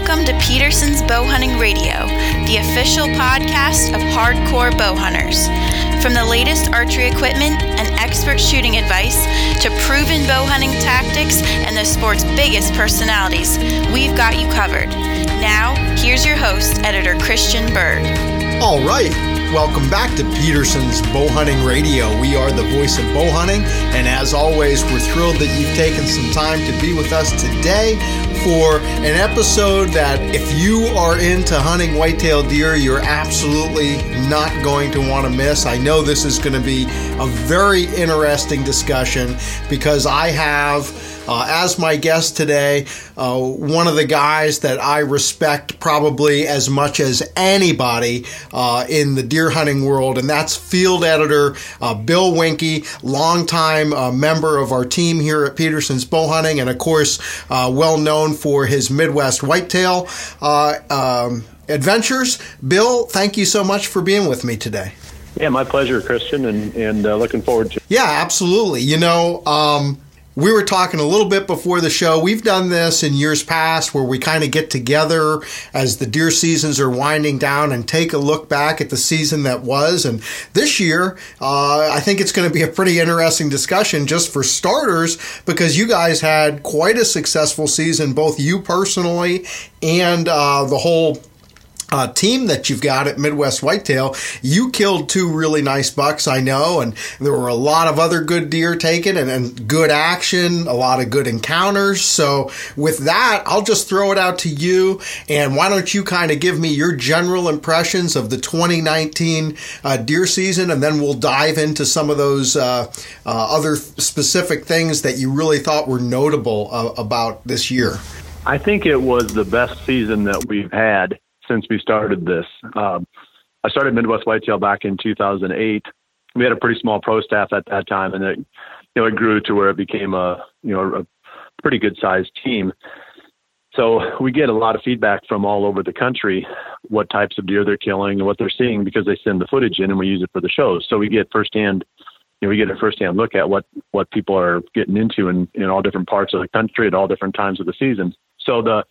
Welcome to Petersen's Bow Hunting Radio, the official podcast of hardcore bow hunters. From the latest archery equipment and expert shooting advice to proven bow hunting tactics and the sport's biggest personalities, we've got you covered. Now, here's your host, editor Christian Berg. All right. Welcome back to Petersen's Bow Hunting Radio. We are the voice of bow hunting, and as always, we're thrilled that you've taken some time to be with us today for an episode that if you are into hunting whitetail deer, you're absolutely not going to want to miss. I know this is going to be a very interesting discussion because I have uh, as my guest today, uh, one of the guys that I respect probably as much as anybody uh, in the deer hunting world, and that's field editor uh, Bill Winke, longtime uh, member of our team here at Petersen's Bow Hunting, and of course, uh, well known for his Midwest whitetail um, adventures. Bill, thank you so much for being with me today. Yeah, my pleasure, Christian, and, and looking forward to. Yeah, absolutely. You know, um, we were talking a little bit before the show. We've done this in years past where we kind of get together as the deer seasons are winding down and take a look back at the season that was. And this year, uh, I think it's going to be a pretty interesting discussion just for starters because you guys had quite a successful season, both you personally and uh, the whole uh, team that you've got at Midwest Whitetail, you killed two really nice bucks, I know, and there were a lot of other good deer taken and, and good action, a lot of good encounters. So, with that, I'll just throw it out to you. And why don't you kind of give me your general impressions of the 2019 uh, deer season, and then we'll dive into some of those uh, uh other specific things that you really thought were notable uh, about this year. I think it was the best season that we've had since we started this. Um, I started Midwest Whitetail back in 2008. We had a pretty small pro staff at that time, and it, you know, it grew to where it became a, you know, a pretty good sized team. So we get a lot of feedback from all over the country, what types of deer they're killing and what they're seeing because they send the footage in and we use it for the shows. So we get firsthand, you know, we get a firsthand look at what what people are getting into in in all different parts of the country at all different times of the season. So the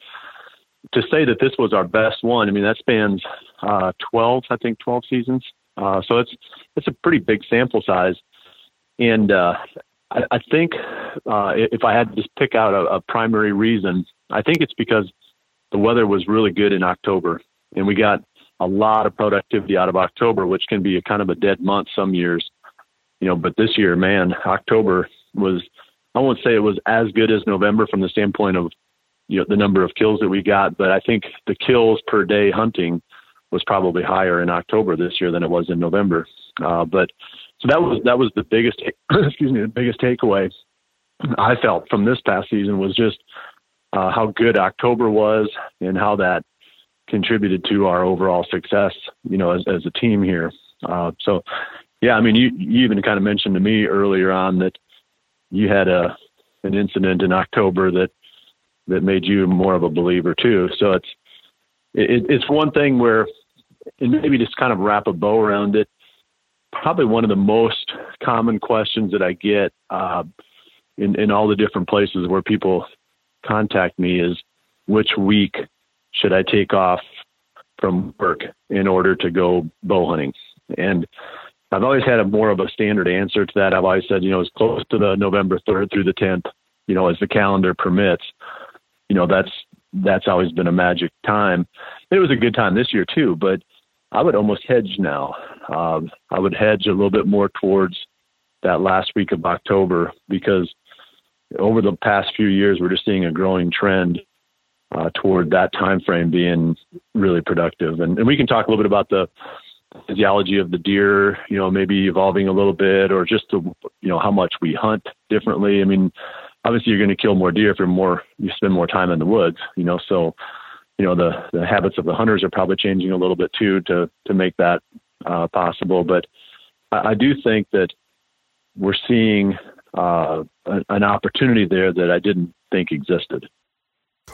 to say that this was our best one, I mean that spans uh, 12, I think 12 seasons. Uh, so it's it's a pretty big sample size, and uh, I, I think uh, if I had to just pick out a, a primary reason, I think it's because the weather was really good in October, and we got a lot of productivity out of October, which can be a kind of a dead month some years, you know. But this year, man, October was I won't say it was as good as November from the standpoint of you know the number of kills that we got, but I think the kills per day hunting was probably higher in October this year than it was in November. Uh, but so that was that was the biggest excuse me the biggest takeaway I felt from this past season was just uh, how good October was and how that contributed to our overall success. You know, as as a team here. Uh, so yeah, I mean, you you even kind of mentioned to me earlier on that you had a an incident in October that that made you more of a believer too. So it's it, it's one thing where, and maybe just kind of wrap a bow around it. Probably one of the most common questions that I get uh, in in all the different places where people contact me is, which week should I take off from work in order to go bow hunting? And I've always had a more of a standard answer to that. I've always said, you know, as close to the November 3rd through the 10th, you know, as the calendar permits you know that's that's always been a magic time. It was a good time this year too, but I would almost hedge now. Um, I would hedge a little bit more towards that last week of October because over the past few years we're just seeing a growing trend uh, toward that time frame being really productive. And, and we can talk a little bit about the physiology of the deer, you know, maybe evolving a little bit, or just the, you know how much we hunt differently. I mean, obviously you're going to kill more deer if you're more you spend more time in the woods you know so you know the the habits of the hunters are probably changing a little bit too to to make that uh, possible but I, I do think that we're seeing uh, an opportunity there that I didn't think existed.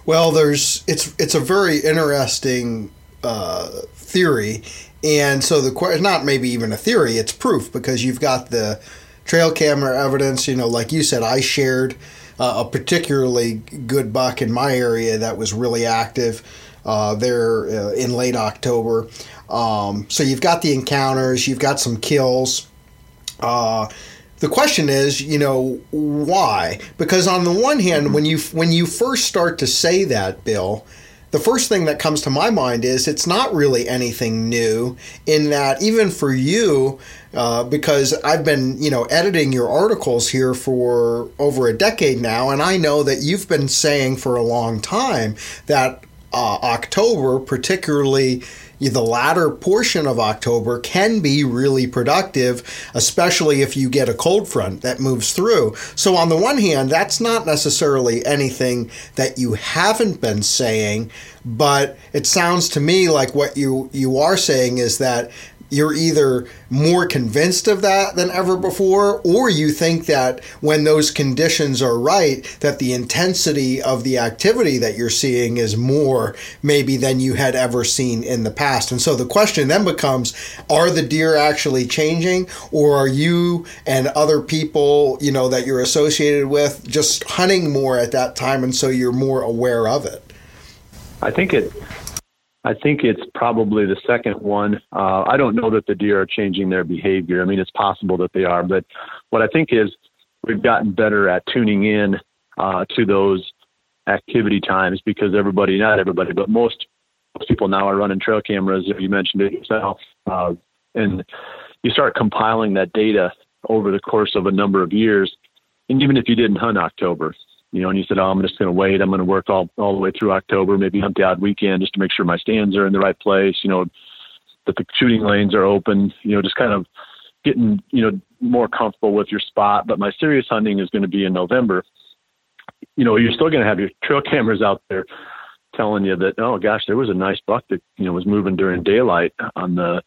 Well, there's it's it's a very interesting uh, theory, and so the question not maybe even a theory, it's proof because you've got the trail camera evidence. You know, like you said, I shared uh, a particularly good buck in my area that was really active uh, there uh, in late October. Um, so you've got the encounters, you've got some kills. Uh, the question is, you know, why? Because on the one hand, when you when you first start to say that, Bill, the first thing that comes to my mind is it's not really anything new in that even for you uh, because I've been you know editing your articles here for over a decade now and I know that you've been saying for a long time that uh, October particularly the latter portion of October can be really productive, especially if you get a cold front that moves through. So, on the one hand, that's not necessarily anything that you haven't been saying, but it sounds to me like what you, you are saying is that you're either more convinced of that than ever before or you think that when those conditions are right that the intensity of the activity that you're seeing is more maybe than you had ever seen in the past. And so the question then becomes are the deer actually changing or are you and other people you know that you're associated with just hunting more at that time and so you're more aware of it? I think it I think it's probably the second one. Uh, I don't know that the deer are changing their behavior. I mean, it's possible that they are, but what I think is we've gotten better at tuning in uh, to those activity times because everybody, not everybody, but most, most people now are running trail cameras. You mentioned it yourself, uh, and you start compiling that data over the course of a number of years, and even if you didn't hunt October, you know, and you said, oh, I'm just going to wait. I'm going to work all, all the way through October, maybe hunt the odd weekend just to make sure my stands are in the right place, you know, that the shooting lanes are open, you know, just kind of getting, you know, more comfortable with your spot. But my serious hunting is going to be in November. You know, you're still going to have your trail cameras out there telling you that, oh gosh, there was a nice buck that, you know, was moving during daylight on the,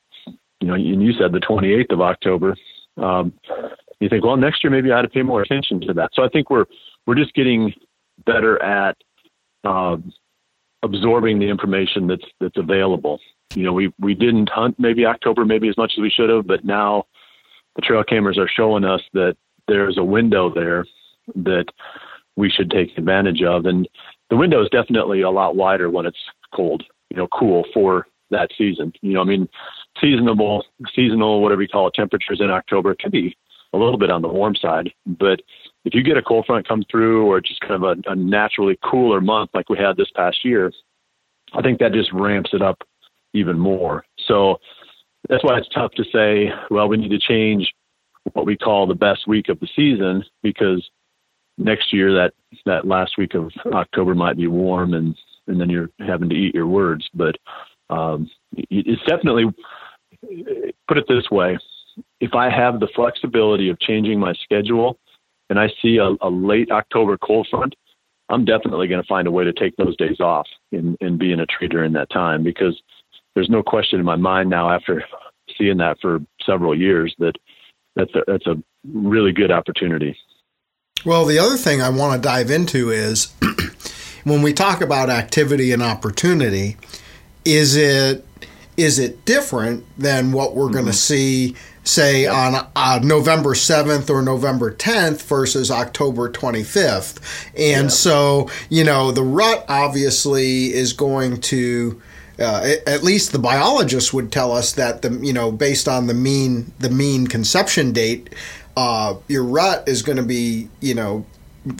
you know, and you said the 28th of October. Um, you think, well, next year maybe I had to pay more attention to that. So I think we're we're just getting better at uh, absorbing the information that's that's available. You know, we we didn't hunt maybe October maybe as much as we should have, but now the trail cameras are showing us that there's a window there that we should take advantage of, and the window is definitely a lot wider when it's cold, you know, cool for that season. You know, I mean, seasonable, seasonal, whatever you call it, temperatures in October can be a little bit on the warm side, but if you get a cold front come through or just kind of a, a naturally cooler month like we had this past year, I think that just ramps it up even more. So that's why it's tough to say, well, we need to change what we call the best week of the season because next year that that last week of October might be warm and and then you're having to eat your words. But um, it's definitely put it this way: if I have the flexibility of changing my schedule and I see a, a late October cold front, I'm definitely going to find a way to take those days off and, and be in a tree during that time because there's no question in my mind now after seeing that for several years that that's a, that's a really good opportunity. Well, the other thing I want to dive into is when we talk about activity and opportunity, is it is it different than what we're mm-hmm. going to see say on uh, November 7th or November 10th versus October 25th. And yeah. so, you know, the rut obviously is going to uh, at least the biologists would tell us that the you know based on the mean the mean conception date uh, your rut is going to be you know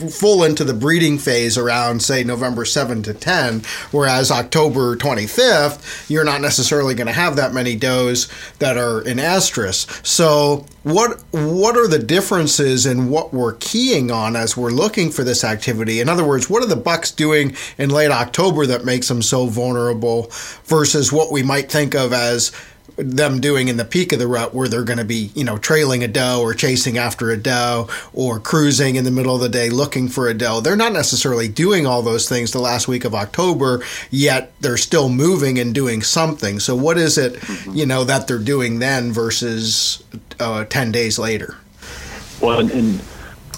full into the breeding phase around say November 7 to 10 whereas October 25th you're not necessarily going to have that many does that are in estrus. So what what are the differences in what we're keying on as we're looking for this activity? In other words what are the bucks doing in late October that makes them so vulnerable versus what we might think of as them doing in the peak of the rut where they're going to be, you know, trailing a doe or chasing after a doe or cruising in the middle of the day looking for a doe. They're not necessarily doing all those things the last week of October, yet they're still moving and doing something. So, what is it, mm-hmm. you know, that they're doing then versus uh, 10 days later? Well, and, and,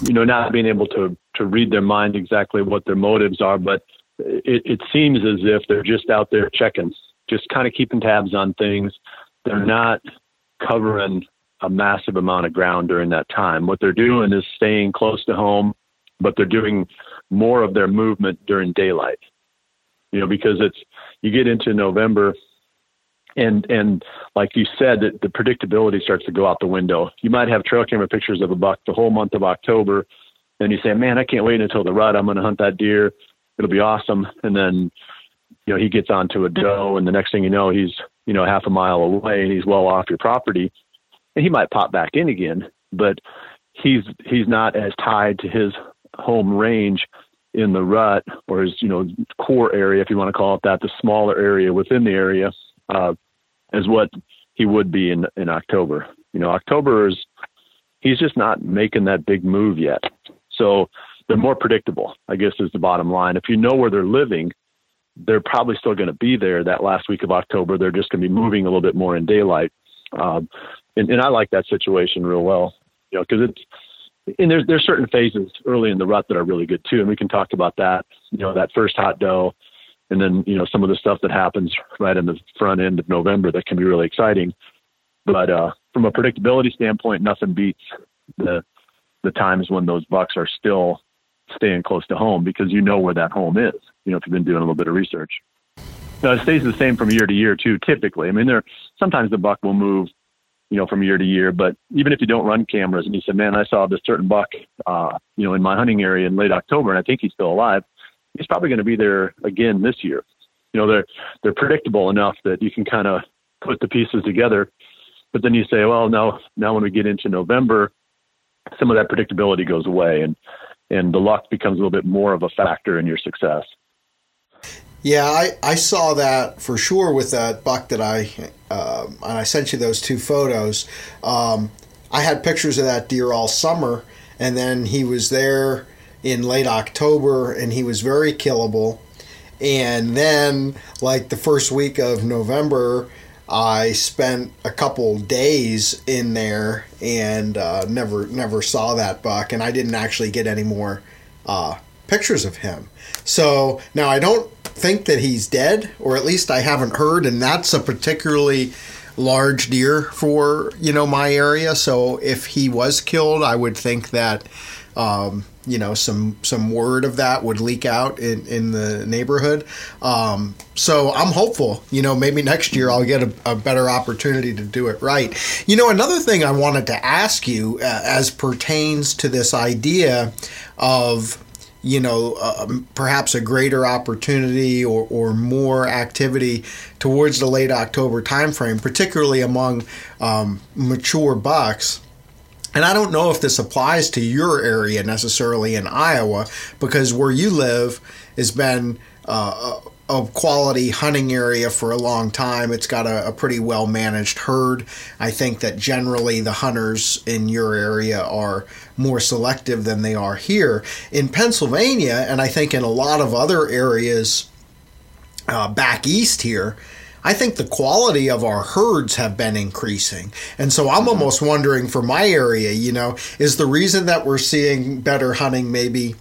you know, not being able to, to read their mind exactly what their motives are, but it, it seems as if they're just out there checking, just kind of keeping tabs on things they're not covering a massive amount of ground during that time. What they're doing is staying close to home, but they're doing more of their movement during daylight. You know, because it's you get into November and and like you said, the, the predictability starts to go out the window. You might have trail camera pictures of a buck the whole month of October, then you say, "Man, I can't wait until the rut. I'm going to hunt that deer. It'll be awesome." And then, you know, he gets onto a doe, and the next thing you know, he's you know half a mile away, and he's well off your property, and he might pop back in again, but he's he's not as tied to his home range in the rut or his you know core area, if you want to call it that, the smaller area within the area, uh, as what he would be in in October. You know, October is he's just not making that big move yet, so they're more predictable. I guess is the bottom line. If you know where they're living, they're probably still going to be there that last week of October. They're just going to be moving a little bit more in daylight, um, and, and I like that situation real well. You know, because it's and there's there's certain phases early in the rut that are really good too, and we can talk about that. You know, that first hot doe, and then you know some of the stuff that happens right in the front end of November that can be really exciting. But uh, from a predictability standpoint, nothing beats the the times when those bucks are still staying close to home because you know where that home is. You know, if you've been doing a little bit of research. Now, it stays the same from year to year too. Typically, I mean, there sometimes the buck will move you know, from year to year. But even if you don't run cameras and you said, man, I saw this certain buck, uh, you know, in my hunting area in late October and I think he's still alive, he's probably going to be there again this year. You know, they're, they're predictable enough that you can kind of put the pieces together. But then you say, well, now, now when we get into November, some of that predictability goes away and, and the luck becomes a little bit more of a factor in your success. Yeah, I, I saw that for sure with that buck that I uh, and I sent you those two photos. Um, I had pictures of that deer all summer, and then he was there in late October, and he was very killable. And then, like the first week of November, I spent a couple days in there and uh, never never saw that buck, and I didn't actually get any more uh, pictures of him. So now I don't think that he's dead, or at least I haven't heard, and that's a particularly large deer for you know my area. So if he was killed, I would think that um, you know some some word of that would leak out in in the neighborhood. Um, so I'm hopeful. You know, maybe next year I'll get a, a, better opportunity to do it right. You know, another thing I wanted to ask you uh, as pertains to this idea of you know, uh, perhaps a greater opportunity or, or more activity towards the late October timeframe, particularly among um, mature bucks. And I don't know if this applies to your area necessarily in Iowa, because where you live has been uh, a quality hunting area for a long time. It's got a, a, pretty well managed herd. I think that generally the hunters in your area are more selective than they are here. In Pennsylvania, and I think in a lot of other areas uh, back east here, I think the quality of our herds have been increasing. And so I'm mm-hmm. almost wondering for my area, you know, is the reason that we're seeing better hunting maybe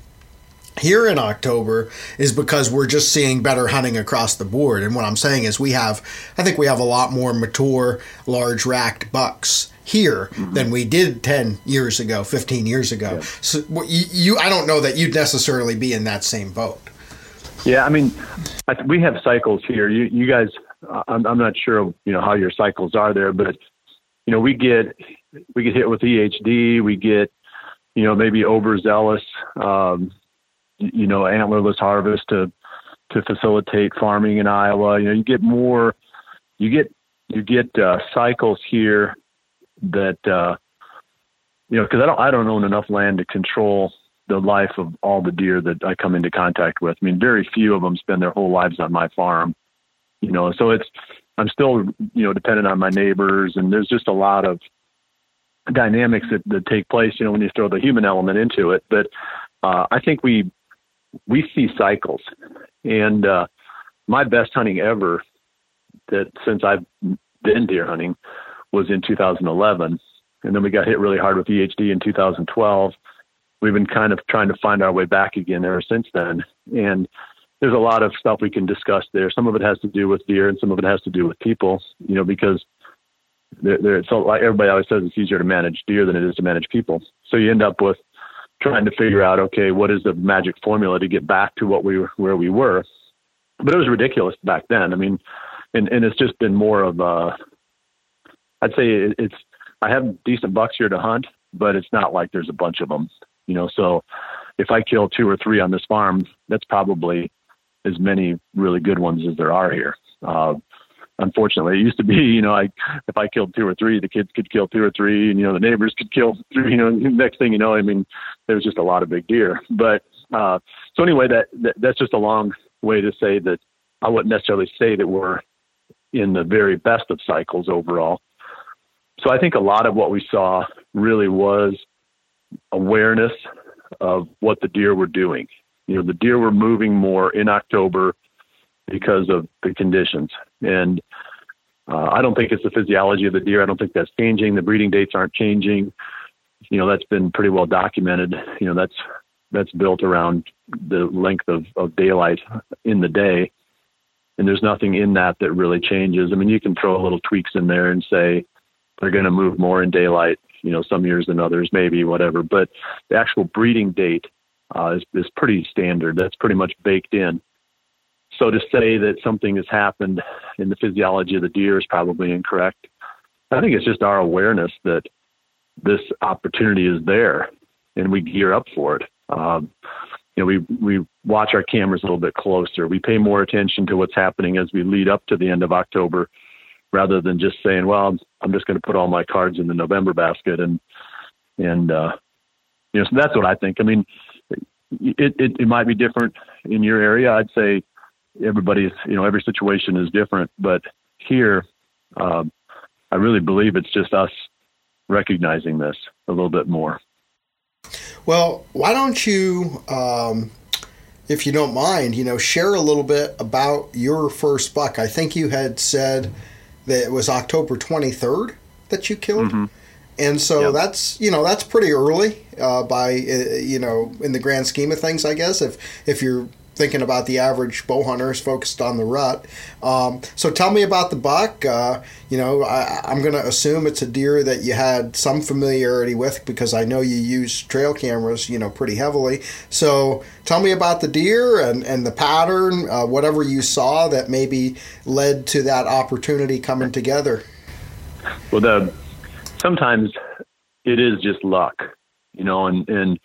here in October is because we're just seeing better hunting across the board. And what I'm saying is we have, I think we have a lot more mature, large racked bucks here mm-hmm. than we did 10 years ago, 15 years ago. Yeah. So you, you, I don't know that you'd necessarily be in that same boat. Yeah, I mean, I, we have cycles here. You, you guys, I'm, I'm not sure, you know, how your cycles are there, but you know, we get we get hit with EHD, we get, you know, maybe overzealous, um, you know, antlerless harvest to to facilitate farming in Iowa. You know, you get more, you get you get uh, cycles here that uh, you know because I don't I don't own enough land to control the life of all the deer that I come into contact with. I mean, very few of them spend their whole lives on my farm. You know, so it's I'm still you know dependent on my neighbors, and there's just a lot of dynamics that, that take place. You know, when you throw the human element into it, but uh, I think we we see cycles. And uh, my best hunting ever, that since I've been deer hunting, was in 2011, and then we got hit really hard with EHD in 2012. We've been kind of trying to find our way back again ever since then, and there's a lot of stuff we can discuss there. Some of it has to do with deer, and some of it has to do with people. You know, because they're, so like everybody always says it's easier to manage deer than it is to manage people. So you end up with trying to figure out, okay, what is the magic formula to get back to what we where we were. But it was ridiculous back then. I mean, and, and it's just been more of a, I'd say it's, I have decent bucks here to hunt, but it's not like there's a bunch of them, you know, so if I kill two or three on this farm, that's probably as many really good ones as there are here. Uh, unfortunately, it used to be, you know, I if I killed two or three, the kids could kill two or three, and you know, the neighbors could kill three. You know, next thing you know, I mean, there was just a lot of big deer. But uh, so anyway, that, that that's just a long way to say that I wouldn't necessarily say that we're in the very best of cycles overall. So I think a lot of what we saw really was awareness of what the deer were doing. You know, the deer were moving more in October because of the conditions. And uh, I don't think it's the physiology of the deer. I don't think that's changing. The breeding dates aren't changing. You know, that's been pretty well documented. You know, that's that's built around the length of, of daylight in the day. And there's nothing in that that really changes. I mean, you can throw a little tweaks in there and say they're going to move more in daylight, you know, some years than others, maybe, whatever. But the actual breeding date uh, is, is pretty standard. That's pretty much baked in. So to say that something has happened in the physiology of the deer is probably incorrect. I think it's just our awareness that this opportunity is there, and we gear up for it. Um, you know, we we watch our cameras a little bit closer. We pay more attention to what's happening as we lead up to the end of October, rather than just saying, "Well, I'm, just going to put all my cards in the November basket," and and uh, you know, so that's what I think. I mean, it, it, it might be different in your area. I'd say everybody's, you know, every situation is different, but here, um, I really believe it's just us recognizing this a little bit more. Well, why don't you, um, if you don't mind, you know, share a little bit about your first buck? I think you had said that it was October 23rd that you killed. Mm-hmm. And so yep. that's you know that's pretty early uh, by uh, you know in the grand scheme of things I guess if if you're thinking about the average bow hunter is focused on the rut. Um, so tell me about the buck. Uh, you know, I, am going to assume it's a deer that you had some familiarity with because I know you use trail cameras, you know, pretty heavily. So tell me about the deer and, and the pattern, uh, whatever you saw that maybe led to that opportunity coming together. Well, the sometimes it is just luck, you know, and, and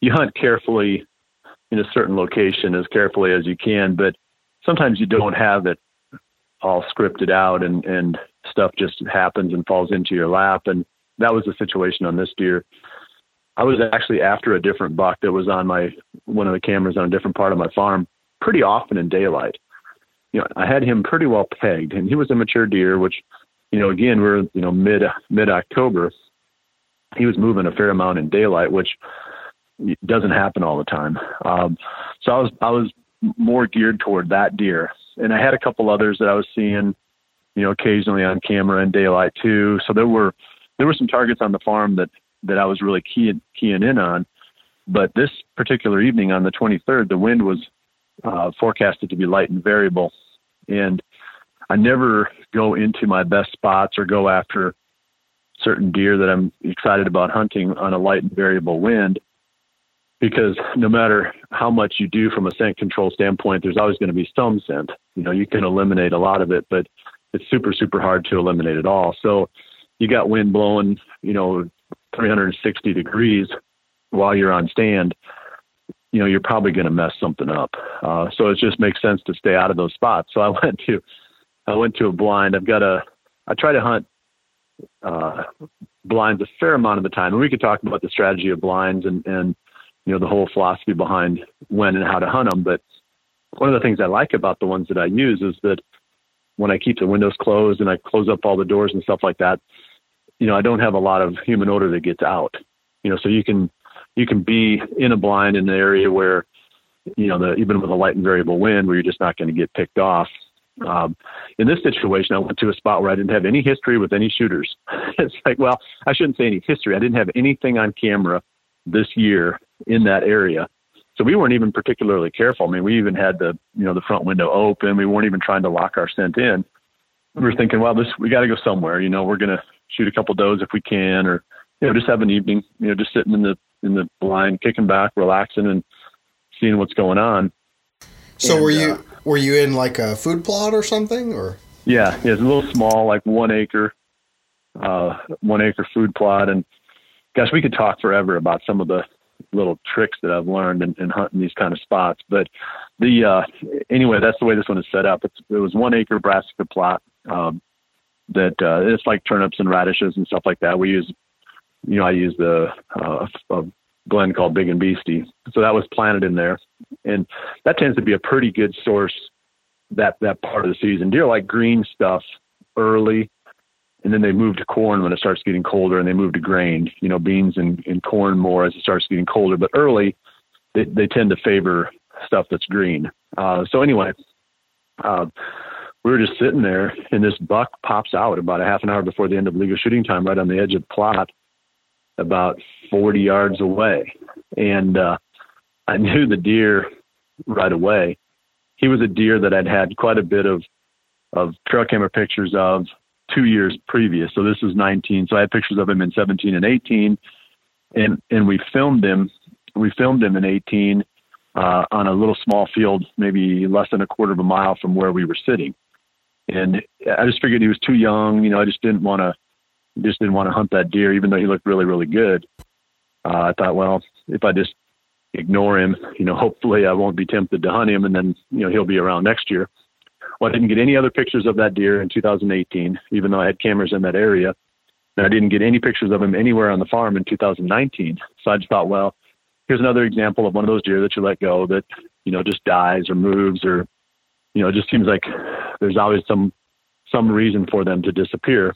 you hunt carefully in a certain location as carefully as you can, but sometimes you don't have it all scripted out and, and stuff just happens and falls into your lap. And that was the situation on this deer. I was actually after a different buck that was on my one of the cameras on a different part of my farm pretty often in daylight. You know, I had him pretty well pegged and he was a mature deer, which you know, again, we're, you know, mid, mid October. He was moving a fair amount in daylight, which doesn't happen all the time. Um, so I was, I was more geared toward that deer. And I had a couple others that I was seeing, you know, occasionally on camera in daylight too. So there were, there were some targets on the farm that, that I was really keying, keying in on. But this particular evening on the 23rd, the wind was uh, forecasted to be light and variable. And I never go into my best spots or go after certain deer that I'm excited about hunting on a light and variable wind because no matter how much you do from a scent control standpoint, there's always going to be some scent. You know, you can eliminate a lot of it, but it's super, super hard to eliminate it all. So you got wind blowing, you know, 360 degrees while you're on stand, you know, you're probably going to mess something up. Uh, so it just makes sense to stay out of those spots. So I went to I went to a blind. I've got a, I try to hunt uh, blinds a fair amount of the time. And we could talk about the strategy of blinds and, and, you know, the whole philosophy behind when and how to hunt them. But one of the things I like about the ones that I use is that when I keep the windows closed and I close up all the doors and stuff like that, you know, I don't have a lot of human odor that gets out. You know, so you can you can be in a blind in an area where, you know, the even with a light and variable wind where you're just not going to get picked off. Um, in this situation, I went to a spot where I didn't have any history with any shooters. it's like, well, I shouldn't say any history. I didn't have anything on camera this year in that area. So we weren't even particularly careful. I mean, we even had the, you know, the front window open. We weren't even trying to lock our scent in. we were thinking, well, this we got to go somewhere. You know, we're gonna shoot a couple does if we can, or you know, just have an evening. You know, just sitting in the in the blind, kicking back, relaxing, and seeing what's going on. So and, were you uh, were you in like a food plot or something, or? Yeah, yeah, it's a little small, like one acre, uh, one acre food plot, and gosh, we could talk forever about some of the little tricks that I've learned in, in hunting these kind of spots. But the uh, anyway, that's the way this one is set up. It's, it was one acre brassica plot um, that uh, it's like turnips and radishes and stuff like that. We use, you know, I use the uh, a blend called Big and Beastie, so that was planted in there, and that tends to be a pretty good source that that part of the season. Deer like green stuff early and then they move to corn when it starts getting colder, and they move to grain, you know, beans and, and corn more as it starts getting colder. But early, they, they tend to favor stuff that's green. Uh, so anyway, uh, we were just sitting there, and this buck pops out about a half an hour before the end of legal shooting time, right on the edge of the plot, about 40 yards away. And uh, I knew the deer right away. He was a deer that I'd had quite a bit of of trail camera pictures of two years previous. So this was 19. So I had pictures of him in 17 and 18, and and we filmed him. We filmed him in 18 uh, on a little small field, maybe less than a quarter of a mile from where we were sitting. And I just figured he was too young. You know, I just didn't want to just didn't want to hunt that deer, even though he looked really really good. Uh, I thought, well, if I just ignore him, you know, hopefully I won't be tempted to hunt him, and then you know he'll be around next year. Well, I didn't get any other pictures of that deer in 2018, even though I had cameras in that area. And I didn't get any pictures of him anywhere on the farm in 2019. So I just thought, well, here's another example of one of those deer that you let go that, you know, just dies or moves or, you know, it just seems like there's always some some reason for them to disappear.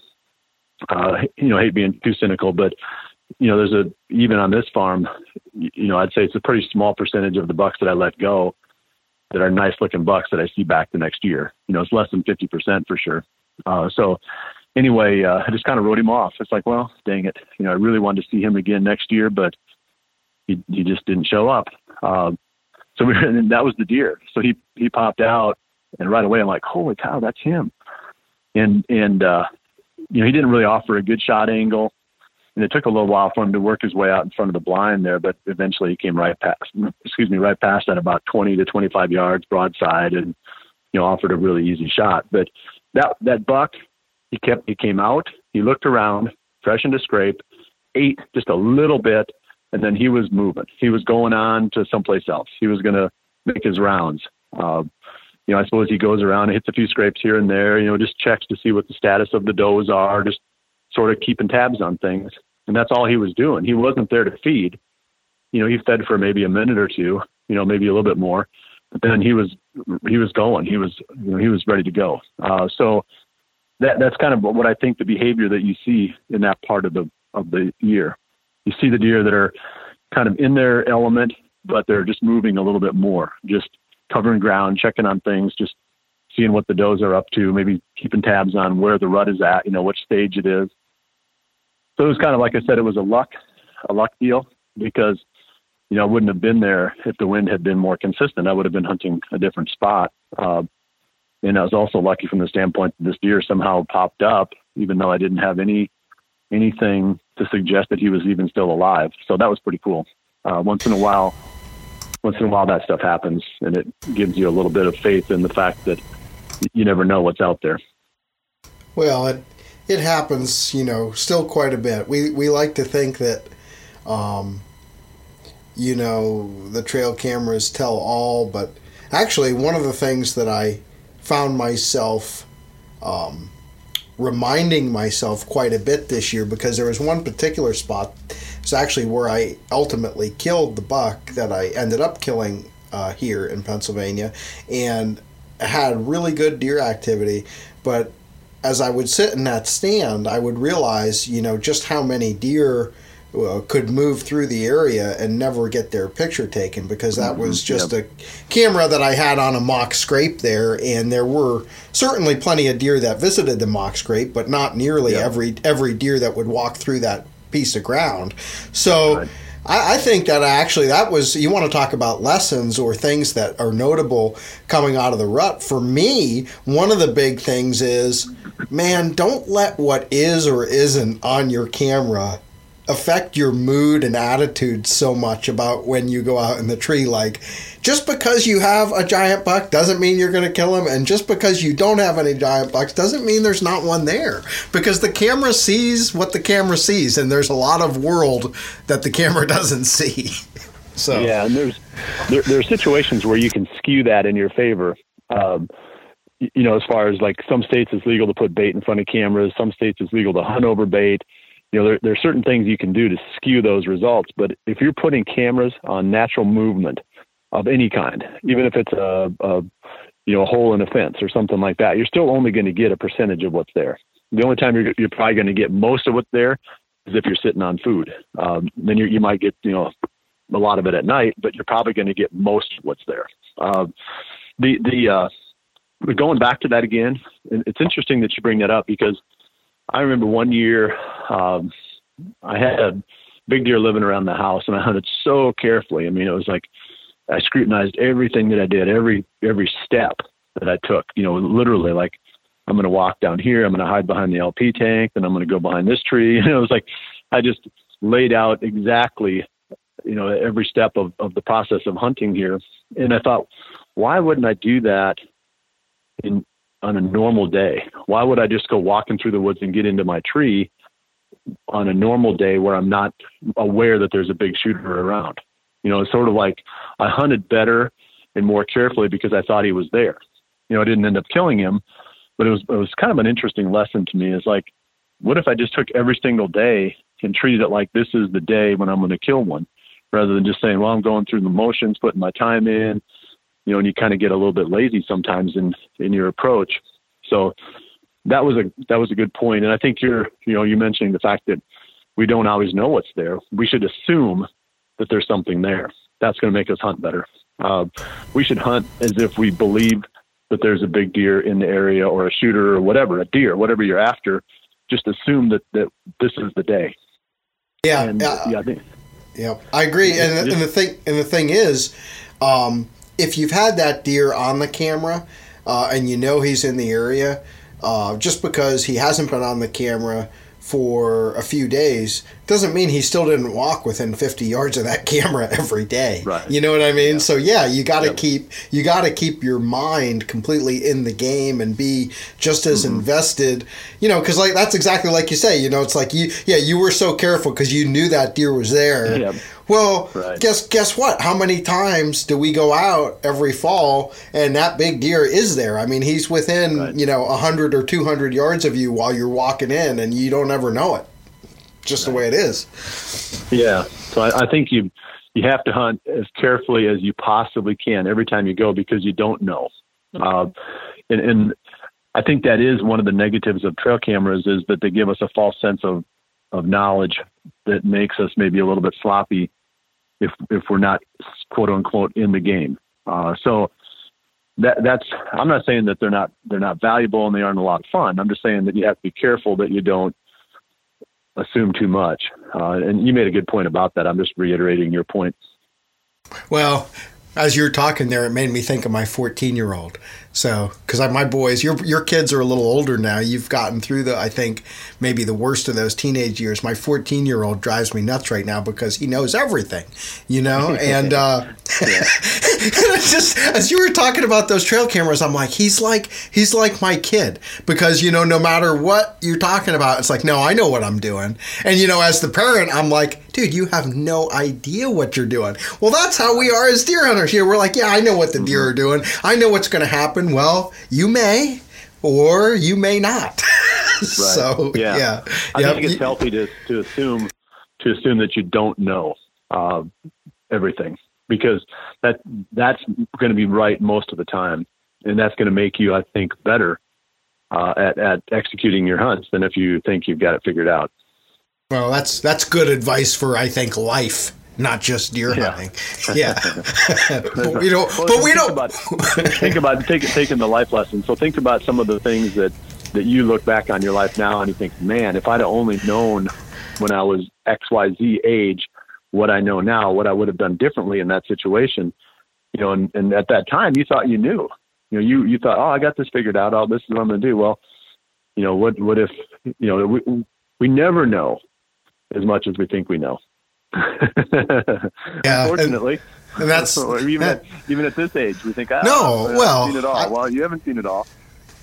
Uh, you know, hate being too cynical, but you know, there's a even on this farm, you know, I'd say it's a pretty small percentage of the bucks that I let go that are nice looking bucks that I see back the next year. You know, it's less than 50% for sure. Uh, so anyway, uh, I just kind of wrote him off. It's like, well, dang it. You know, I really wanted to see him again next year, but he, he just didn't show up. Um, so we were, and that was the deer. So he, he popped out and right away I'm like, holy cow, that's him. And, and, uh, you know, he didn't really offer a good shot angle and it took a little while for him to work his way out in front of the blind there, but eventually he came right past, excuse me, right past at about 20 to 25 yards broadside and, you know, offered a really easy shot. But that, that buck, he kept, he came out, he looked around, freshened a scrape, ate just a little bit, and then he was moving. He was going on to someplace else. He was going to make his rounds. Uh, you know, I suppose he goes around and hits a few scrapes here and there, you know, just checks to see what the status of the does are, just sort of keeping tabs on things and that's all he was doing. He wasn't there to feed. You know, he fed for maybe a minute or two, you know, maybe a little bit more, but then he was he was going. He was you know he was ready to go. Uh, so that that's kind of what I think the behavior that you see in that part of the of the year. You see the deer that are kind of in their element, but they're just moving a little bit more, just covering ground, checking on things, just seeing what the does are up to, maybe keeping tabs on where the rut is at, you know, which stage it is. So it was kind of like I said, it was a luck, a luck deal because, you know, I wouldn't have been there if the wind had been more consistent. I would have been hunting a different spot. Uh, and I was also lucky from the standpoint that this deer somehow popped up, even though I didn't have any anything to suggest that he was even still alive. So that was pretty cool. Uh, once in a while, once in a while that stuff happens, and it gives you a little bit of faith in the fact that you never know what's out there. Well, it it happens, you know, still quite a bit. We we like to think that, um, you know, the trail cameras tell all, but actually, one of the things that I found myself um, reminding myself quite a bit this year because there was one particular spot. It's actually where I ultimately killed the buck that I ended up killing uh, here in Pennsylvania, and had really good deer activity, but as I would sit in that stand, I would realize, you know, just how many deer uh, could move through the area and never get their picture taken because that mm-hmm. was just yep. a camera that I had on a mock scrape there, and there were certainly plenty of deer that visited the mock scrape, but not nearly yep. every every deer that would walk through that piece of ground. So. Right. I, I think that actually that was you want to talk about lessons or things that are notable coming out of the rut. For me, one of the big things is man, don't let what is or isn't on your camera affect your mood and attitude so much about when you go out in the tree. Like, just because you have a giant buck doesn't mean you're going to kill him, and just because you don't have any giant bucks doesn't mean there's not one there. Because the camera sees what the camera sees, and there's a lot of world that the camera doesn't see. so yeah, and there's there, there are situations where you can skew that in your favor. Um, you know, as far as like some states it's legal to put bait in front of cameras, some states it's legal to hunt over bait. You know, there, there are certain things you can do to skew those results. But if you're putting cameras on natural movement of any kind, even if it's a, a you know a hole in a fence or something like that, you're still only going to get a percentage of what's there. The only time you're, you're probably going to get most of what's there is if you're sitting on food. Um, then you you might get you know a lot of it at night, but you're probably going to get most of what's there. Uh, the the uh, going back to that again, it's interesting that you bring that up because I remember one year um, I had a big deer living around the house, and I hunted so carefully. I mean, it was like I scrutinized everything that I did, every every step that I took. You know, literally like I'm going to walk down here, I'm going to hide behind the LP tank, and I'm going to go behind this tree. And it was like I just laid out exactly, you know, every step of of the process of hunting here. And I thought, why wouldn't I do that in on a normal day? Why would I just go walking through the woods and get into my tree on a normal day where I'm not aware that there's a big shooter around? You know, it's sort of like I hunted better and more carefully because I thought he was there. You know, I didn't end up killing him, but it was it was kind of an interesting lesson to me. Is like, what if I just took every single day and treated it like this is the day when I'm going to kill one, rather than just saying, well, I'm going through the motions, putting my time in, you know, and you kind of get a little bit lazy sometimes in in your approach. So that was a that was a good point. and I think you're you know you mentioning the fact that we don't always know what's there. We should assume that there's something there. That's going to make us hunt better. Uh, we should hunt as if we believe that there's a big deer in the area or a shooter or whatever, a deer, whatever you're after. Just assume that that this is the day. Yeah, and, uh, yeah, I think, yeah, I agree. And, and the thing and the thing is, um, if you've had that deer on the camera uh, and you know he's in the area, uh, just because he hasn't been on the camera for a few days doesn't mean he still didn't walk within 50 yards of that camera every day. Right. You know what I mean? Yeah. So yeah, you got to yep. keep you got to keep your mind completely in the game and be just as mm-hmm. invested, you know, cuz like that's exactly like you say, you know, it's like you yeah, you were so careful cuz you knew that deer was there. Yep. Well, right. guess guess what? How many times do we go out every fall and that big deer is there? I mean, he's within right. you know hundred or two hundred yards of you while you're walking in, and you don't ever know it. Just right. the way it is. Yeah. So I, I think you you have to hunt as carefully as you possibly can every time you go because you don't know. Uh, and, and I think that is one of the negatives of trail cameras is that they give us a false sense of of knowledge that makes us maybe a little bit sloppy if if we're not quote unquote in the game. Uh, so that that's I'm not saying that they're not they're not valuable and they aren't a lot of fun. I'm just saying that you have to be careful that you don't assume too much. Uh, and you made a good point about that. I'm just reiterating your point. Well, as you're talking there, it made me think of my 14 year old. So, because my boys, your your kids are a little older now. You've gotten through the, I think, maybe the worst of those teenage years. My 14 year old drives me nuts right now because he knows everything, you know. And uh, just as you were talking about those trail cameras, I'm like, he's like he's like my kid because you know, no matter what you're talking about, it's like, no, I know what I'm doing. And you know, as the parent, I'm like, dude, you have no idea what you're doing. Well, that's how we are as deer hunters. Here, we're like, yeah, I know what the deer are doing. I know what's going to happen well, you may or you may not. Right. so yeah, yeah. I yep. think it's healthy to to assume to assume that you don't know uh, everything because that that's going to be right most of the time, and that's going to make you, I think, better uh, at at executing your hunts than if you think you've got it figured out. Well, that's that's good advice for I think life not just deer yeah. hunting. Yeah, but we don't. Well, but we don't. About, think about taking taking the life lesson. So think about some of the things that that you look back on your life now and you think, man, if I'd only known when I was X Y Z age what I know now, what I would have done differently in that situation. You know, and, and at that time you thought you knew. You know, you you thought, oh, I got this figured out. Oh, this is what I'm going to do. Well, You know, what what if you know we we never know as much as we think we know. Yeah, Unfortunately. And, and that's even at, even at this age, we think, oh, no, well, seen it all. I, well, you haven't seen it all.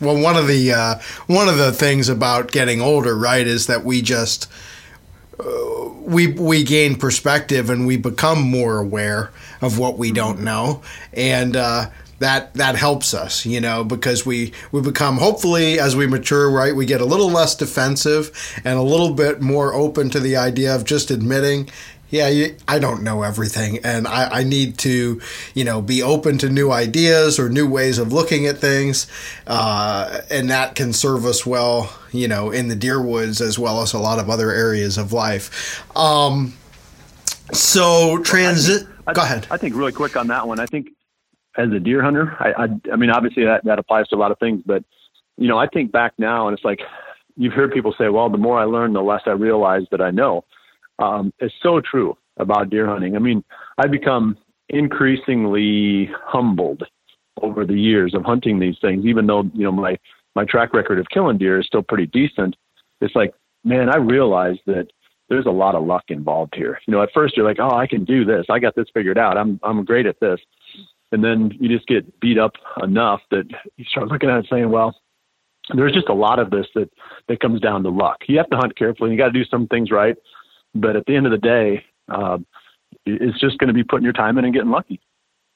Well, one of the uh, one of the things about getting older, right, is that we just uh, we we gain perspective and we become more aware of what we don't mm-hmm. know, and uh, that that helps us, you know, because we we become hopefully as we mature, right, we get a little less defensive and a little bit more open to the idea of just admitting, yeah, you, I don't know everything, and I, I, need to, you know, be open to new ideas or new ways of looking at things, uh, and that can serve us well, you know, in the deer woods as well as a lot of other areas of life. Um, so transit. Go ahead. I think really quick on that one. I think as a deer hunter, I, I, I mean, obviously that, that applies to a lot of things, but you know, I think back now and it's like, you've heard people say, well, the more I learn, the less I realize that I know. Um, it's so true about deer hunting. I mean, I've become increasingly humbled over the years of hunting these things, even though, you know, my, my track record of killing deer is still pretty decent. It's like, man, I realize that there's a lot of luck involved here. You know, at first you're like, oh, I can do this. I got this figured out. I'm, I'm great at this and then you just get beat up enough that you start looking at it saying, well, there's just a lot of this that that comes down to luck. You have to hunt carefully. You got to do some things right, but at the end of the day, uh, it's just going to be putting your time in and getting lucky.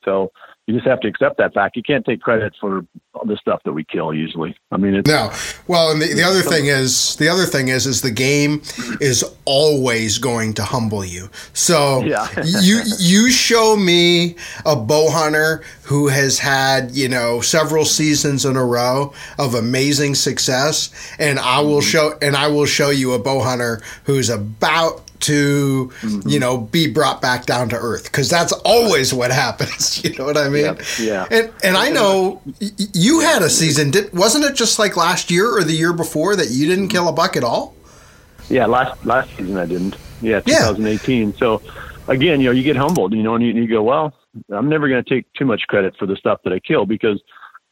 So you just have to accept that fact. You can't take credit for the stuff that we kill usually. I mean, it's, no. Well, and the, the other thing is, the other thing is, is the game is always going to humble you. So yeah. you you show me a bow hunter who has had you know several seasons in a row of amazing success, and I will mm-hmm. show and I will show you a bow hunter who's about to mm-hmm. you know be brought back down to earth because that's always what happens you know what i mean yeah, yeah. and and i know you had a season did wasn't it just like last year or the year before that you didn't kill a buck at all yeah last last season i didn't yeah 2018 yeah. so again you know you get humbled you know and you, you go well i'm never going to take too much credit for the stuff that i kill because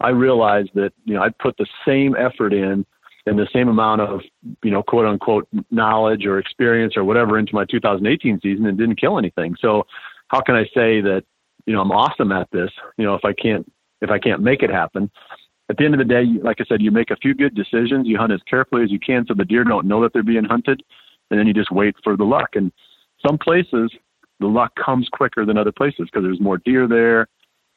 i realized that you know i put the same effort in and the same amount of you know quote unquote knowledge or experience or whatever into my 2018 season and didn't kill anything. So how can I say that you know I'm awesome at this? You know if I can't if I can't make it happen. At the end of the day, like I said, you make a few good decisions. You hunt as carefully as you can so the deer don't know that they're being hunted, and then you just wait for the luck. And some places the luck comes quicker than other places because there's more deer there,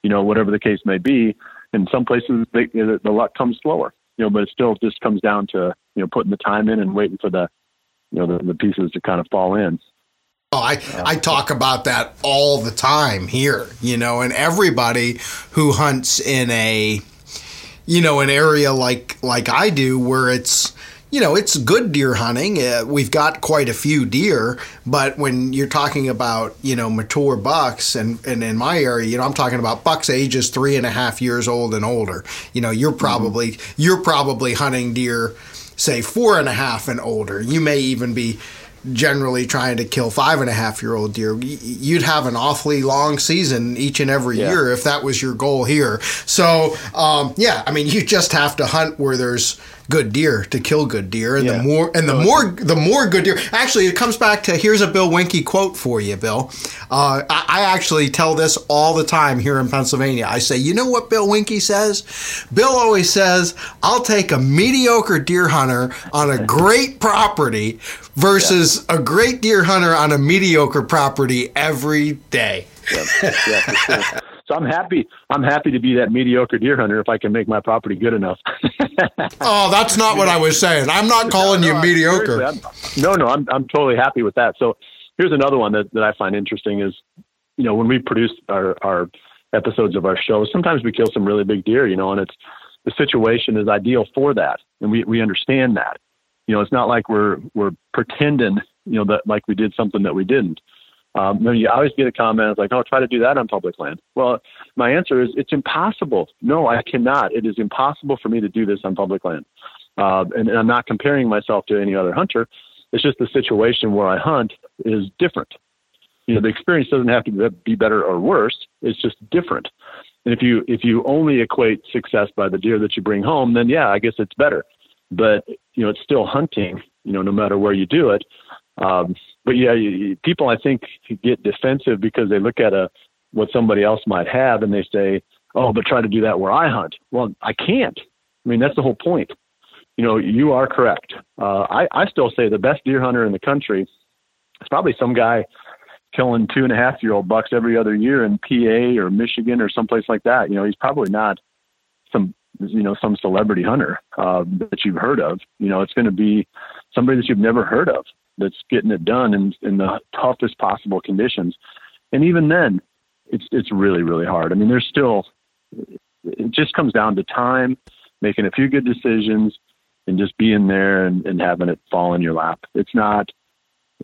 you know, whatever the case may be. In some places, they, the luck comes slower you know, but it still just comes down to, you know, putting the time in and waiting for the, you know, the, the pieces to kind of fall in. Oh, I, I talk about that all the time here, you know, and everybody who hunts in a, you know, an area like like I do where it's you know, it's good deer hunting. Uh, we've got quite a few deer, but when you're talking about, you know, mature bucks, and, and in my area, you know, I'm talking about bucks ages three and a half years old and older. You know, you're mm-hmm. probably mm-hmm. you're probably hunting deer, say four and a half and older. You may even be generally trying to kill five and a half year old deer, you'd have an awfully long season each and every yeah. year if that was your goal here. So, um, yeah, I mean, you just have to hunt where there's good deer to kill good deer, and yeah. the more and the more the more good deer. Actually, it comes back to here's a Bill Winke quote for you, Bill. Uh, I, I, actually tell this all the time here in Pennsylvania. I say, you know what Bill Winke says? Bill always says, "I'll take a mediocre deer hunter on a great property versus yeah. a great deer hunter on a mediocre property every day." yeah so I'm happy. I'm happy to be that mediocre deer hunter if I can make my property good enough. oh, that's not what I was saying. I'm not calling no, no, you mediocre. I'm, no, no, I'm I'm totally happy with that. So here's another one that, that I find interesting is, you know, when we produce our our episodes of our show, sometimes we kill some really big deer, you know, and it's the situation is ideal for that, and we we understand that. You know, it's not like we're we're pretending, you know, that like we did something that we didn't. Um, you always get a comment like, "Oh, try to do that on public land." Well, my answer is, it's impossible. No, I cannot. It is impossible for me to do this on public land. Uh, and, and I'm not comparing myself to any other hunter. It's just the situation where I hunt is different. You know, the experience doesn't have to be better or worse. It's just different. And if you if you only equate success by the deer that you bring home, then yeah, I guess it's better. but you know, it's still hunting. You know, no matter where you do it. Um, but yeah, you, people I think get defensive because they look at a what somebody else might have and they say, "Oh, but try to do that where I hunt." Well, I can't. I mean, that's the whole point. You know, you are correct. Uh, I I still say the best deer hunter in the country is probably some guy killing two and a half year old bucks every other year in PA or Michigan or someplace like that. You know, he's probably not some you know some celebrity hunter uh, that you've heard of. You know, it's going to be somebody that you've never heard of that's getting it done in in the toughest possible conditions. And even then, it's it's really really hard. I mean, there's still it just comes down to time, making a few good decisions, and just being there and, and having it fall in your lap. It's not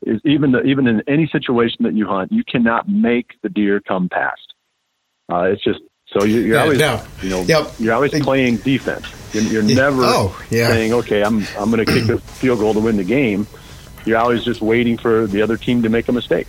is even the, even in any situation that you hunt, you cannot make the deer come past. Uh, it's just so you, are yeah, always no. you know yep. you're always playing defense. You're, you're never oh, yeah. saying okay, I'm I'm going to kick a field goal to win the game. You're always just waiting for the other team to make a mistake.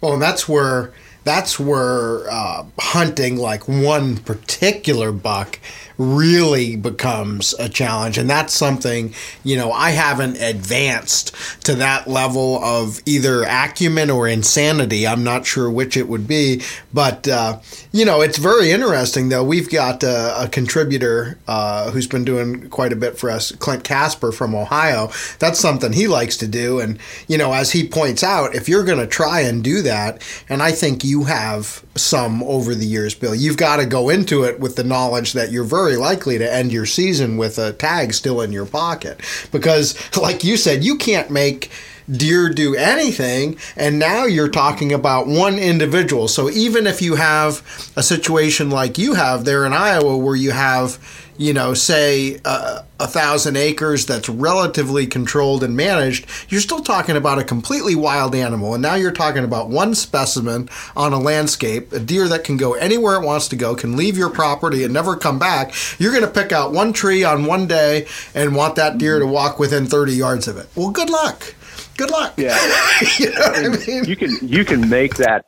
Well, and that's where that's where uh, hunting like one particular buck really becomes a challenge. And that's something, you know, I haven't advanced to that level of either acumen or insanity. I'm not sure which it would be. But, uh, you know, it's very interesting, though. We've got a, a contributor uh, who's been doing quite a bit for us, Clint Casper from Ohio. That's something he likes to do. And, you know, as he points out, if you're going to try and do that, and I think you have some over the years, Bill, you've got to go into it with the knowledge that you're very very likely to end your season with a tag still in your pocket. Because, like you said, you can't make deer do anything and now you're talking about one individual so even if you have a situation like you have there in iowa where you have you know, say uh, a thousand acres that's relatively controlled and managed, you're still talking about a completely wild animal. And now you're talking about one specimen on a landscape, a deer that can go anywhere it wants to go, can leave your property and never come back. You're going to pick out one tree on one day and want that deer to walk within 30 yards of it. Well, good luck. Good luck. Yeah. you, know I mean? you can you can make that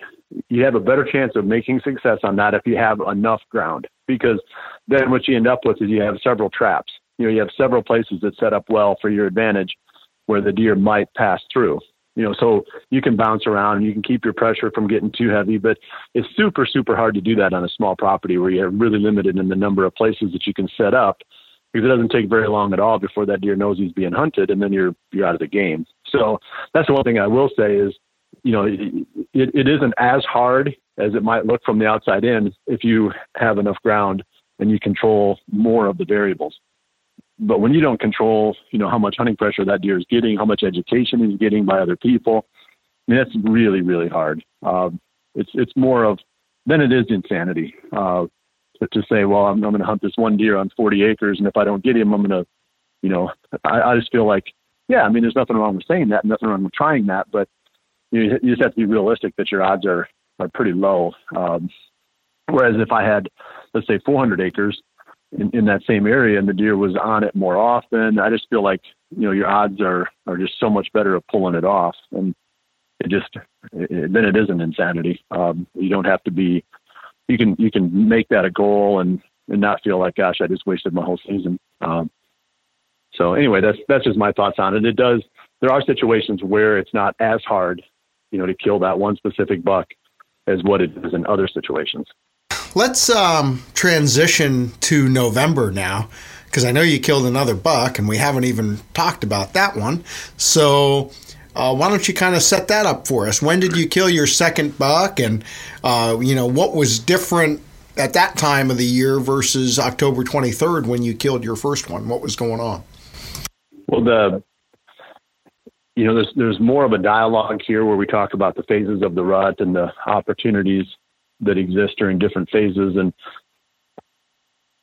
you have a better chance of making success on that if you have enough ground because then what you end up with is you have several traps. You know, you have several places that set up well for your advantage where the deer might pass through. You know, so you can bounce around and you can keep your pressure from getting too heavy, but it's super, super hard to do that on a small property where you're really limited in the number of places that you can set up because it doesn't take very long at all before that deer knows he's being hunted and then you're you're out of the game. So that's the one thing I will say is, you know, it, it isn't as hard as it might look from the outside in if you have enough ground and you control more of the variables. But when you don't control, you know, how much hunting pressure that deer is getting, how much education he's getting by other people, I mean, that's really, really hard. Uh, it's it's more of then it is insanity uh, to, to say, well, I'm, I'm going to hunt this one deer on 40 acres, and if I don't get him, I'm going to, you know, I, I just feel like, yeah, I mean, there's nothing wrong with saying that, nothing wrong with trying that, but you, you just have to be realistic that your odds are are pretty low. Um, whereas if I had let's say 400 acres in, in that same area and the deer was on it more often, I just feel like, you know, your odds are, are just so much better of pulling it off. And it just, it, then it is an insanity. Um, you don't have to be, you can, you can make that a goal and, and not feel like, gosh, I just wasted my whole season. Um, so anyway, that's, that's just my thoughts on it. It does, there are situations where it's not as hard, you know, to kill that one specific buck as what it is in other situations. Let's um, transition to November now, because I know you killed another buck, and we haven't even talked about that one. So, uh, why don't you kind of set that up for us? When did you kill your second buck, and uh, you know what was different at that time of the year versus October 23rd when you killed your first one? What was going on? Well, the you know, there's there's more of a dialogue here where we talk about the phases of the rut and the opportunities that exist during different phases. And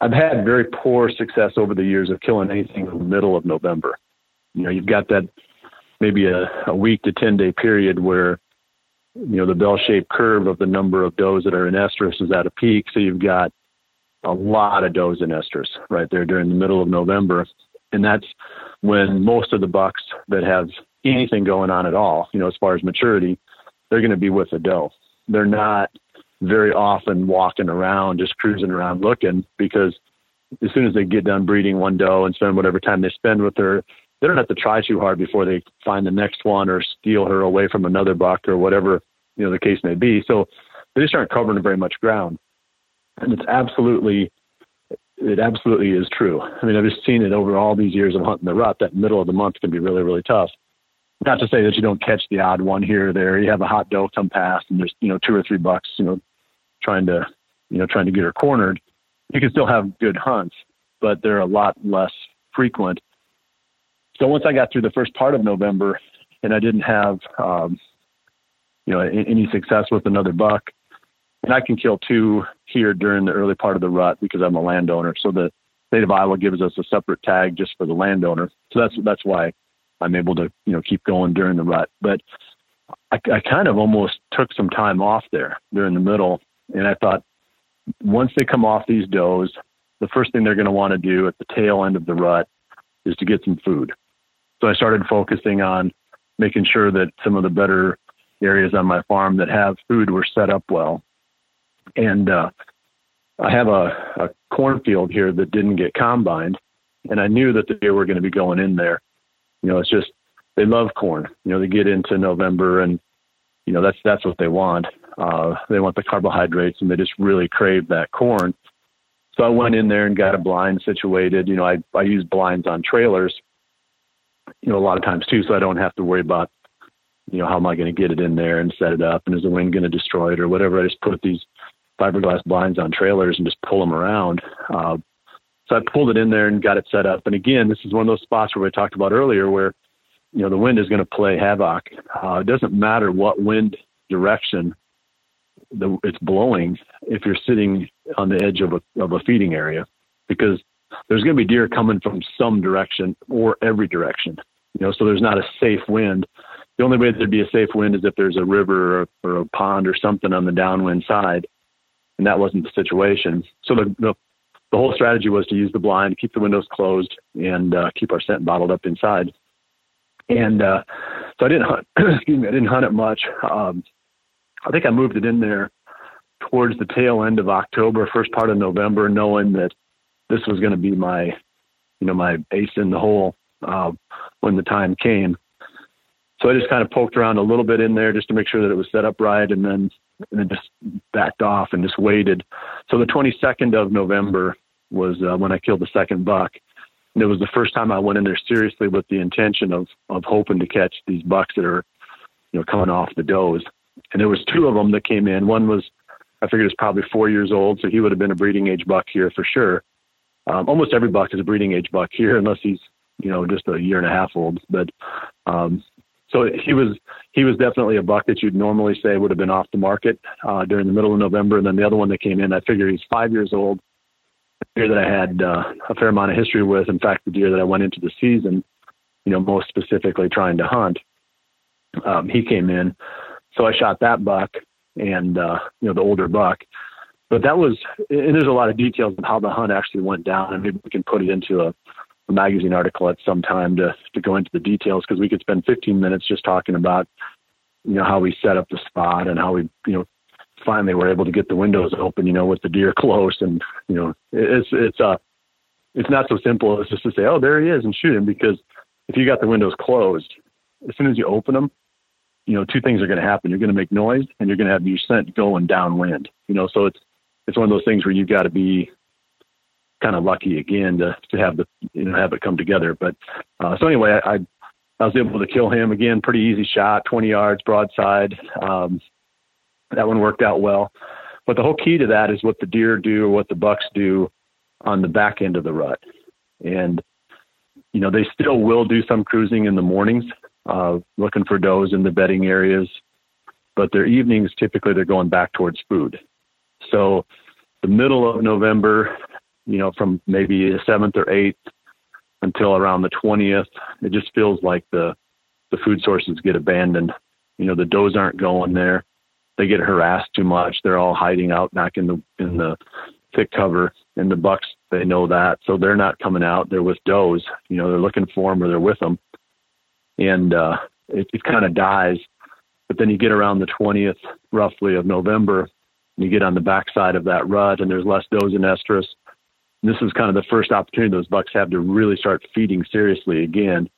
I've had very poor success over the years of killing anything in the middle of November. You know, you've got that maybe a, a week to 10 day period where, you know, the bell shaped curve of the number of does that are in estrus is at a peak. So you've got a lot of does in estrus right there during the middle of November. And that's when most of the bucks that have anything going on at all, you know, as far as maturity, they're going to be with a doe. They're not very often walking around, just cruising around looking because as soon as they get done breeding one doe and spend whatever time they spend with her, they don't have to try too hard before they find the next one or steal her away from another buck or whatever you know the case may be. So they just aren't covering very much ground, and it's absolutely it absolutely is true. I mean, I've just seen it over all these years of hunting the rut. That middle of the month can be really really tough. Not to say that you don't catch the odd one here or there. You have a hot doe come past, and there's you know two or three bucks, you know, trying to you know trying to get her cornered. You can still have good hunts, but they're a lot less frequent so once I got through the first part of November and I didn't have, um, you know, any success with another buck, and I can kill two here during the early part of the rut because I'm a landowner. So the state of Iowa gives us a separate tag just for the landowner. So that's that's why I'm able to you know keep going during the rut. But I, I kind of almost took some time off there during the middle, and I thought once they come off these does, the first thing they're going to want to do at the tail end of the rut is to get some food. So I started focusing on making sure that some of the better areas on my farm that have food were set up well. And uh, I have a, a cornfield here that didn't get combined, and I knew that they were going to be going in there. You know, it's just they love corn. You know, they get into November, and you know that's that's what they want. Uh, they want the carbohydrates, and they just really crave that corn. So I went in there and got a blind situated. You know, I I use blinds on trailers you know, a lot of times too, so I don't have to worry about, you know, how am I going to get it in there and set it up, and is the wind going to destroy it or whatever. I just put these fiberglass blinds on trailers and just pull them around. Uh, so I pulled it in there and got it set up. And again, this is one of those spots where we talked about earlier, where you know the wind is going to play havoc. Uh, it doesn't matter what wind direction the, it's blowing if you're sitting on the edge of a of a feeding area, because there's going to be deer coming from some direction or every direction. You know, so there's not a safe wind. The only way there'd be a safe wind is if there's a river or, or a pond or something on the downwind side, and that wasn't the situation. So the, the the whole strategy was to use the blind, keep the windows closed, and uh, keep our scent bottled up inside. And uh, so I didn't hunt. excuse me, I didn't hunt it much. Um, I think I moved it in there towards the tail end of October, first part of November, knowing that this was going to be my, you know, my ace in the hole uh, when the time came. So I just kind of poked around a little bit in there just to make sure that it was set up right, and then and then just backed off and just waited. So the 22nd of November was uh, when I killed the second buck. And it was the first time I went in there seriously with the intention of of hoping to catch these bucks that are, you know, coming off the does. And there was two of them that came in. One was I figured was probably four years old, so he would have been a breeding age buck here for sure. Um, almost every buck is a breeding age buck here, unless he's you know just a year and a half old. But um, so he was he was definitely a buck that you'd normally say would have been off the market uh, during the middle of November. And then the other one that came in, I figured he's five years old. Deer that I had uh, a fair amount of history with. In fact, the deer that I went into the season, you know, most specifically trying to hunt, um, he came in. So I shot that buck and uh, you know the older buck but that was, and there's a lot of details on how the hunt actually went down, and maybe we can put it into a, a magazine article at some time to to go into the details because we could spend 15 minutes just talking about, you know, how we set up the spot and how we, you know, finally were able to get the windows open, you know, with the deer close, and you know, it's it's uh it's not so simple as just to say, oh, there he is, and shoot him because if you got the windows closed, as soon as you open them, you know, two things are going to happen. You're going to make noise, and you're going to have your scent going downwind. You know, so it's it's one of those things where you've got to be kind of lucky again to to have the you know have it come together. But uh, so anyway, I, I was able to kill him again. Pretty easy shot, 20 yards broadside. Um, that one worked out well. But the whole key to that is what the deer do or what the bucks do on the back end of the rut. And you know they still will do some cruising in the mornings, uh, looking for does in the bedding areas. But their evenings typically they're going back towards food. So the middle of November, you know, from maybe the seventh or eighth until around the twentieth, it just feels like the the food sources get abandoned. You know, the does aren't going there. They get harassed too much. They're all hiding out back in the in the thick cover. And the bucks, they know that, so they're not coming out. They're with does. You know, they're looking for them or they're with them, and uh, it, it kind of dies. But then you get around the twentieth, roughly, of November, and you get on the backside of that rut and there's less does and estrus. This is kind of the first opportunity those bucks have to really start feeding seriously again.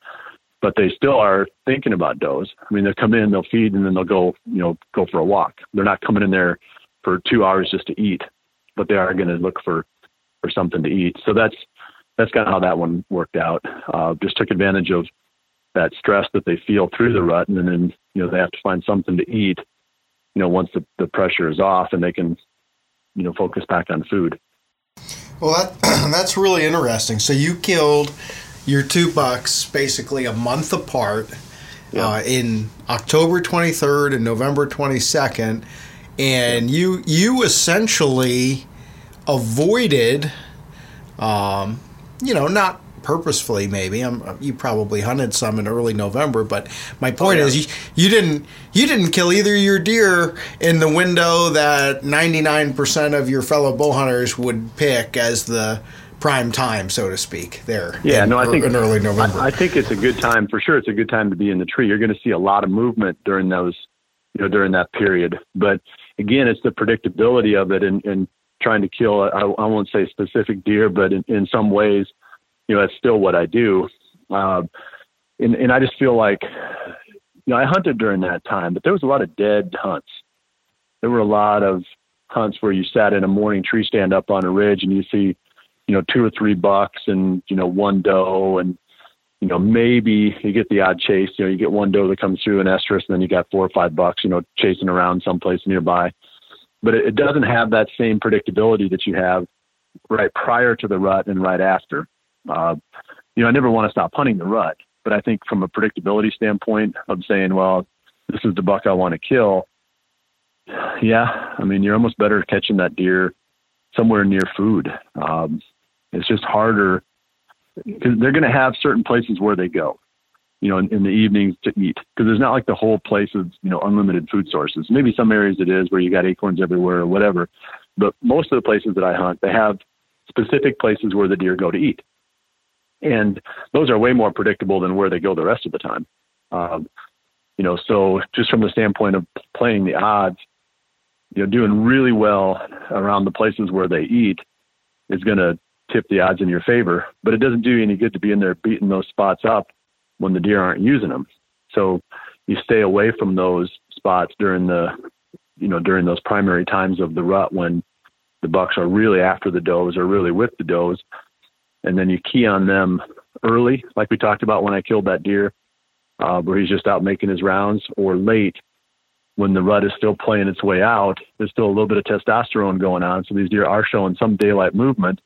But they still are thinking about does. I mean, they'll come in, they'll feed, and then they'll go, you know, go for a walk. They're not coming in there for two hours just to eat, but they are going to look for for something to eat. So that's that's kind of how that one worked out. Uh, just took advantage of that stress that they feel through the rut, and then you know they have to find something to eat. You know, once the, the pressure is off, and they can, you know, focus back on food. Well, that that's really interesting. So you killed your two bucks basically a month apart yeah. uh, in October 23rd and November 22nd, and yeah. you you essentially avoided, um, you know, not purposefully maybe. I'm, you probably hunted some in early November but my point oh, yeah. is you, you didn't you didn't kill either your deer in the window that 99% of your fellow bow hunters would pick as the prime time so to speak there yeah in, no I think in early November. I, I think it's a good time for sure it's a good time to be in the tree. You're going to see a lot of movement during those you know during that period. But again it's the predictability of it and, and trying to kill I, I won't say specific deer but in, in some ways you know, that's still what I do. Um, and, and I just feel like, you know, I hunted during that time, but there was a lot of dead hunts. There were a lot of hunts where you sat in a morning tree stand up on a ridge and you see, you know, two or three bucks and, you know, one doe and, you know, maybe you get the odd chase, you know, you get one doe that comes through an estrus and then you got four or five bucks, you know, chasing around someplace nearby. But it, it doesn't have that same predictability that you have right prior to the rut and right after. Uh, you know, I never want to stop hunting the rut, but I think from a predictability standpoint of saying, well, this is the buck I want to kill. Yeah, I mean, you're almost better catching that deer somewhere near food. Um, it's just harder because they're going to have certain places where they go, you know, in, in the evenings to eat. Because there's not like the whole place of you know unlimited food sources. Maybe some areas it is where you got acorns everywhere or whatever, but most of the places that I hunt, they have specific places where the deer go to eat and those are way more predictable than where they go the rest of the time. Um, you know, so just from the standpoint of playing the odds, you know, doing really well around the places where they eat is going to tip the odds in your favor. But it doesn't do you any good to be in there beating those spots up when the deer aren't using them. So you stay away from those spots during the, you know, during those primary times of the rut when the bucks are really after the does or really with the does and then you key on them early, like we talked about when I killed that deer, uh, where he's just out making his rounds, or late when the rut is still playing its way out. There's still a little bit of testosterone going on, so these deer are showing some daylight movement,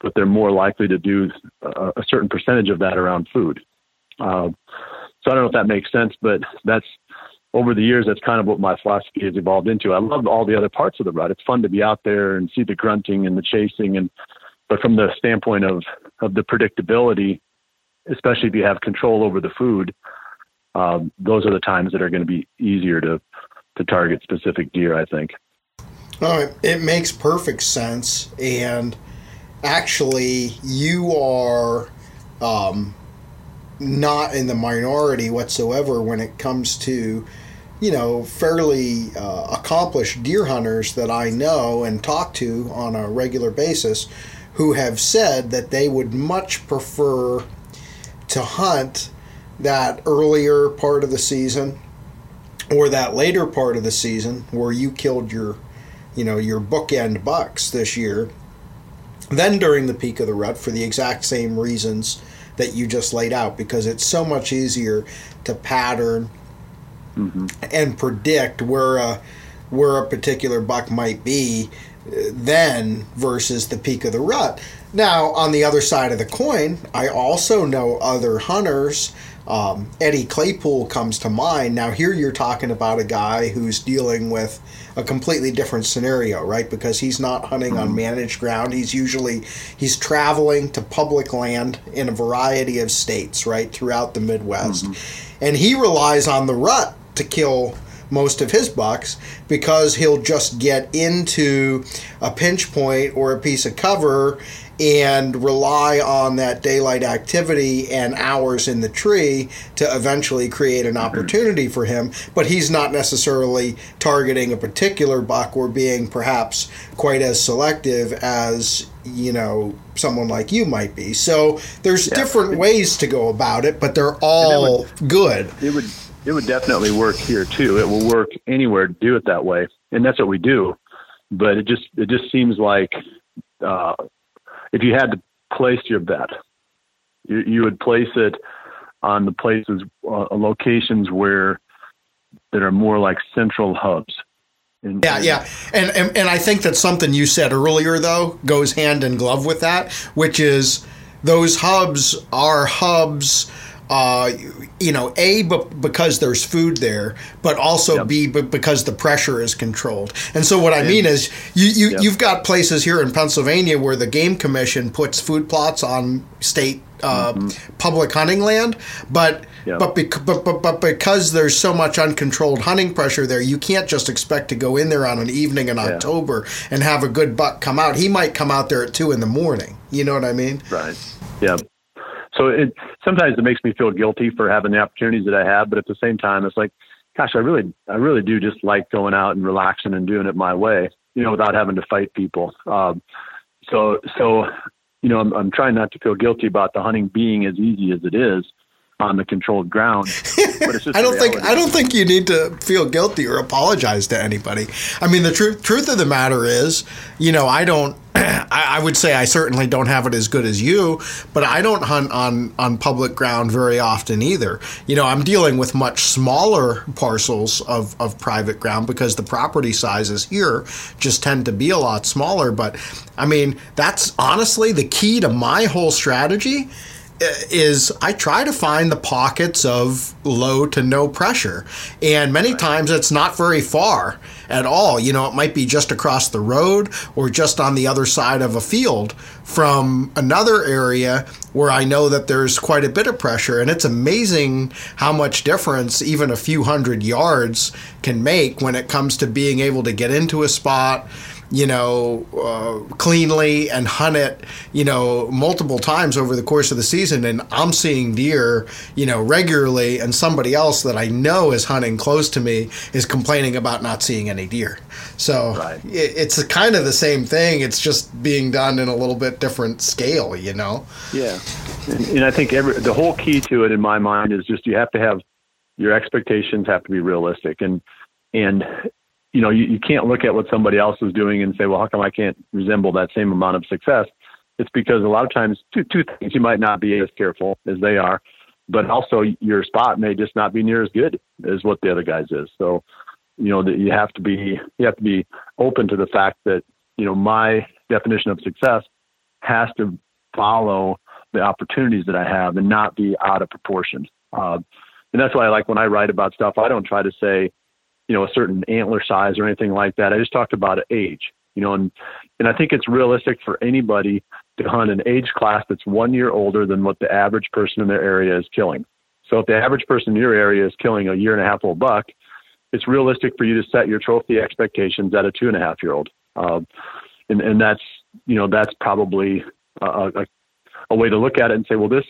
but they're more likely to do a, a certain percentage of that around food. Uh, so I don't know if that makes sense, but that's over the years, that's kind of what my philosophy has evolved into. I love all the other parts of the rut. It's fun to be out there and see the grunting and the chasing and but from the standpoint of, of the predictability, especially if you have control over the food, um, those are the times that are going to be easier to, to target specific deer, I think. Oh, it makes perfect sense. And actually, you are um, not in the minority whatsoever when it comes to, you know, fairly uh, accomplished deer hunters that I know and talk to on a regular basis who have said that they would much prefer to hunt that earlier part of the season or that later part of the season where you killed your you know your bookend bucks this year then during the peak of the rut for the exact same reasons that you just laid out because it's so much easier to pattern mm-hmm. and predict where a where a particular buck might be then versus the peak of the rut. Now, on the other side of the coin, I also know other hunters. Um, Eddie Claypool comes to mind. Now, here you're talking about a guy who's dealing with a completely different scenario, right? Because he's not hunting on mm-hmm. managed ground. He's usually he's traveling to public land in a variety of states, right, throughout the Midwest, mm-hmm. and he relies on the rut to kill most of his bucks because he'll just get into a pinch point or a piece of cover and rely on that daylight activity and hours in the tree to eventually create an opportunity for him. But he's not necessarily targeting a particular buck or being perhaps quite as selective as you know someone like you might be. So there's yeah. different ways to go about it, but they're all would, good. It would it would definitely work here too. It will work anywhere to do it that way, and that's what we do. But it just it just seems like uh, if you had to place your bet, you, you would place it on the places, uh, locations where that are more like central hubs. And, yeah, yeah, and, and and I think that something you said earlier though goes hand in glove with that, which is those hubs are hubs uh, you know, A, because there's food there, but also yep. B, because the pressure is controlled. And so what I mean is you, you, yep. you've got places here in Pennsylvania where the Game Commission puts food plots on state uh, mm-hmm. public hunting land, but but, bec- but, but but because there's so much uncontrolled hunting pressure there, you can't just expect to go in there on an evening in yeah. October and have a good buck come out. He might come out there at two in the morning. You know what I mean? Right. Yeah so it sometimes it makes me feel guilty for having the opportunities that I have, but at the same time, it's like, gosh, I really, I really do just like going out and relaxing and doing it my way, you know, without having to fight people. Um, so, so, you know, I'm, I'm trying not to feel guilty about the hunting being as easy as it is on the controlled ground. I don't think I don't think you need to feel guilty or apologize to anybody. I mean, the truth truth of the matter is, you know, I don't. I, I, would say I certainly don't have it as good as you, but I don't hunt on on public ground very often either. You know, I'm dealing with much smaller parcels of of private ground because the property sizes here just tend to be a lot smaller. But I mean, that's honestly the key to my whole strategy Uh, is I try to find the pockets of low to no pressure. And many right. times it's not very far at all. You know, it might be just across the road or just on the other side of a field from another area where I know that there's quite a bit of pressure. And it's amazing how much difference even a few hundred yards can make when it comes to being able to get into a spot you know, uh, cleanly and hunt it, you know, multiple times over the course of the season. And I'm seeing deer, you know, regularly, and somebody else that I know is hunting close to me is complaining about not seeing any deer. So right. it's kind of the same thing. It's just being done in a little bit different scale, you know? Yeah. And, and I think every, the whole key to it in my mind is just you have to have your expectations have to be realistic. And, and you know, you, you can't look at what somebody else is doing and say, well, how come I can't resemble that same amount of success? It's because a lot of times, two, two things, you might not be as careful as they are, but also your spot may just not be near as good as what the other guys is. So, you know, that you have to be, you have to be open to the fact that, you know, my definition of success has to follow the opportunities that I have and not be out of proportion. Uh, and that's why I like when I write about stuff, I don't try to say, you know, a certain antler size or anything like that. I just talked about age, you know, and, and I think it's realistic for anybody to hunt an age class that's one year older than what the average person in their area is killing. So if the average person in your area is killing a year and a half old buck, it's realistic for you to set your trophy expectations at a two and a half year old. Um, and, and that's, you know, that's probably a, a, a way to look at it and say, well, this,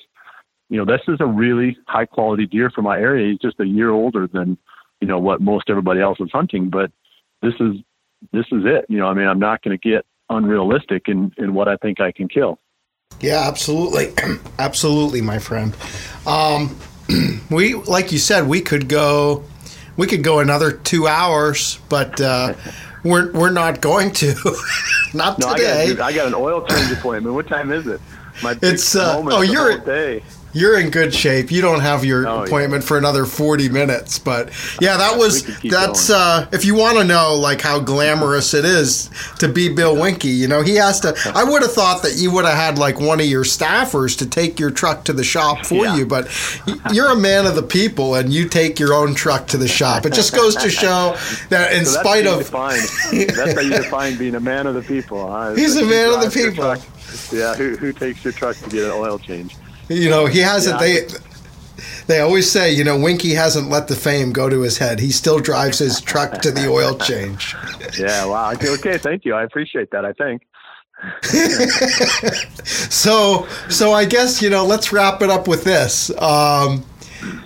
you know, this is a really high quality deer for my area. He's just a year older than, you know what most everybody else is hunting but this is this is it. You know i mean i'm not going to get unrealistic in in what i think i can kill. Yeah absolutely. Absolutely my friend. Um we like you said we could go we could go another two hours but uh we're we're not going to. Not no, today. I got, I got, an oil change appointment. What time is it? My it's uh, oh you're day you're in good shape. You don't have your oh, appointment yeah. for another 40 minutes, but yeah, that was that's uh, if you want to know like how glamorous it is to be Bill Winke, you know, he has to I would have thought that you would have had like one of your staffers to take your truck to the shop for yeah. you, but you're a man of the people and you take your own truck to the shop. It just goes to show that in so spite of that's how you define being a man of the people. Huh? He's a man of the people. Yeah, who, who takes your truck to get an oil change? You know, he hasn't. Yeah. They they always say, you know, Winke hasn't let the fame go to his head. He still drives his truck to the oil change. Yeah, wow. Okay, thank you. I appreciate that. I think. so, so I guess you know. Let's wrap it up with this. Um,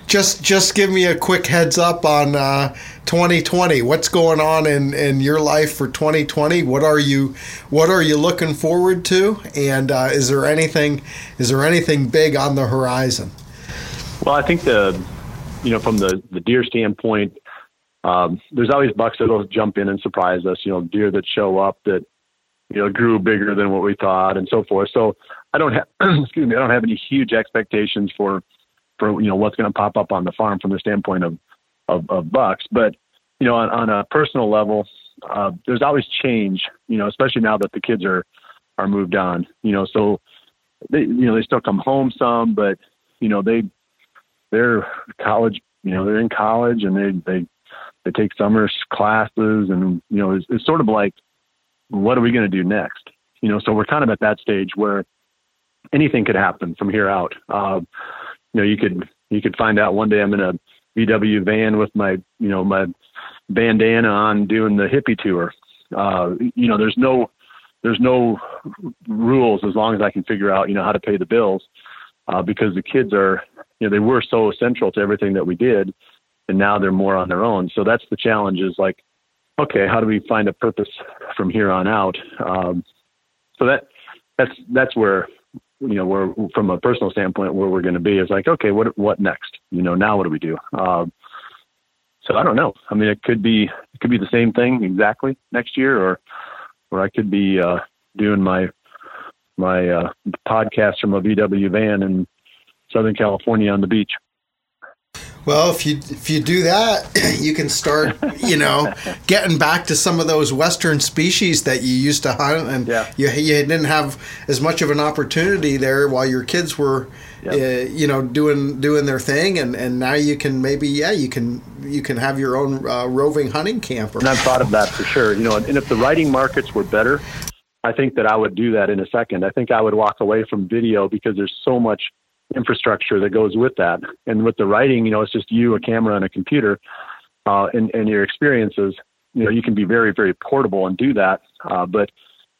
just, just give me a quick heads up on uh, 2020. What's going on in, in your life for 2020? What are you, what are you looking forward to? And uh, is there anything, is there anything big on the horizon? Well, I think the, you know, from the the deer standpoint, um, there's always bucks that'll jump in and surprise us. You know, deer that show up that you know grew bigger than what we thought and so forth. So I don't have excuse me, I don't have any huge expectations for for you know what's going to pop up on the farm from the standpoint of of, of bucks. But you know, on, on a personal level, uh, there's always change. You know, especially now that the kids are are moved on. You know, so they you know they still come home some, but you know they they're college. You know, they're in college and they they they take summer classes, and you know, it's, it's sort of like, what are we going to do next? You know, so we're kind of at that stage where anything could happen from here out. Uh, you know, you could you could find out one day I'm in a VW van with my you know my bandana on doing the hippie tour. Uh, you know, there's no there's no rules as long as I can figure out you know how to pay the bills uh, because the kids are you know they were so essential to everything that we did, and now they're more on their own. So that's the challenge. Is like, okay, how do we find a purpose from here on out? Um, so that that's that's where you know where from a personal standpoint where we're going to be is like okay what what next? You know now what do we do? Um, so I don't know. I mean it could be it could be the same thing exactly next year or or I could be uh, doing my my uh, podcast from a VW van in Southern California on the beach. Well, if you if you do that, you can start, you know, getting back to some of those western species that you used to hunt, and yeah. you you didn't have as much of an opportunity there while your kids were, yep. uh, you know, doing doing their thing, and, and now you can maybe yeah you can you can have your own uh, roving hunting camper. And I've thought of that for sure, you know, and if the writing markets were better, I think that I would do that in a second. I think I would walk away from video because there's so much infrastructure that goes with that. And with the writing, you know, it's just you, a camera, and a computer, uh, and, and your experiences. You know, you can be very, very portable and do that. Uh, but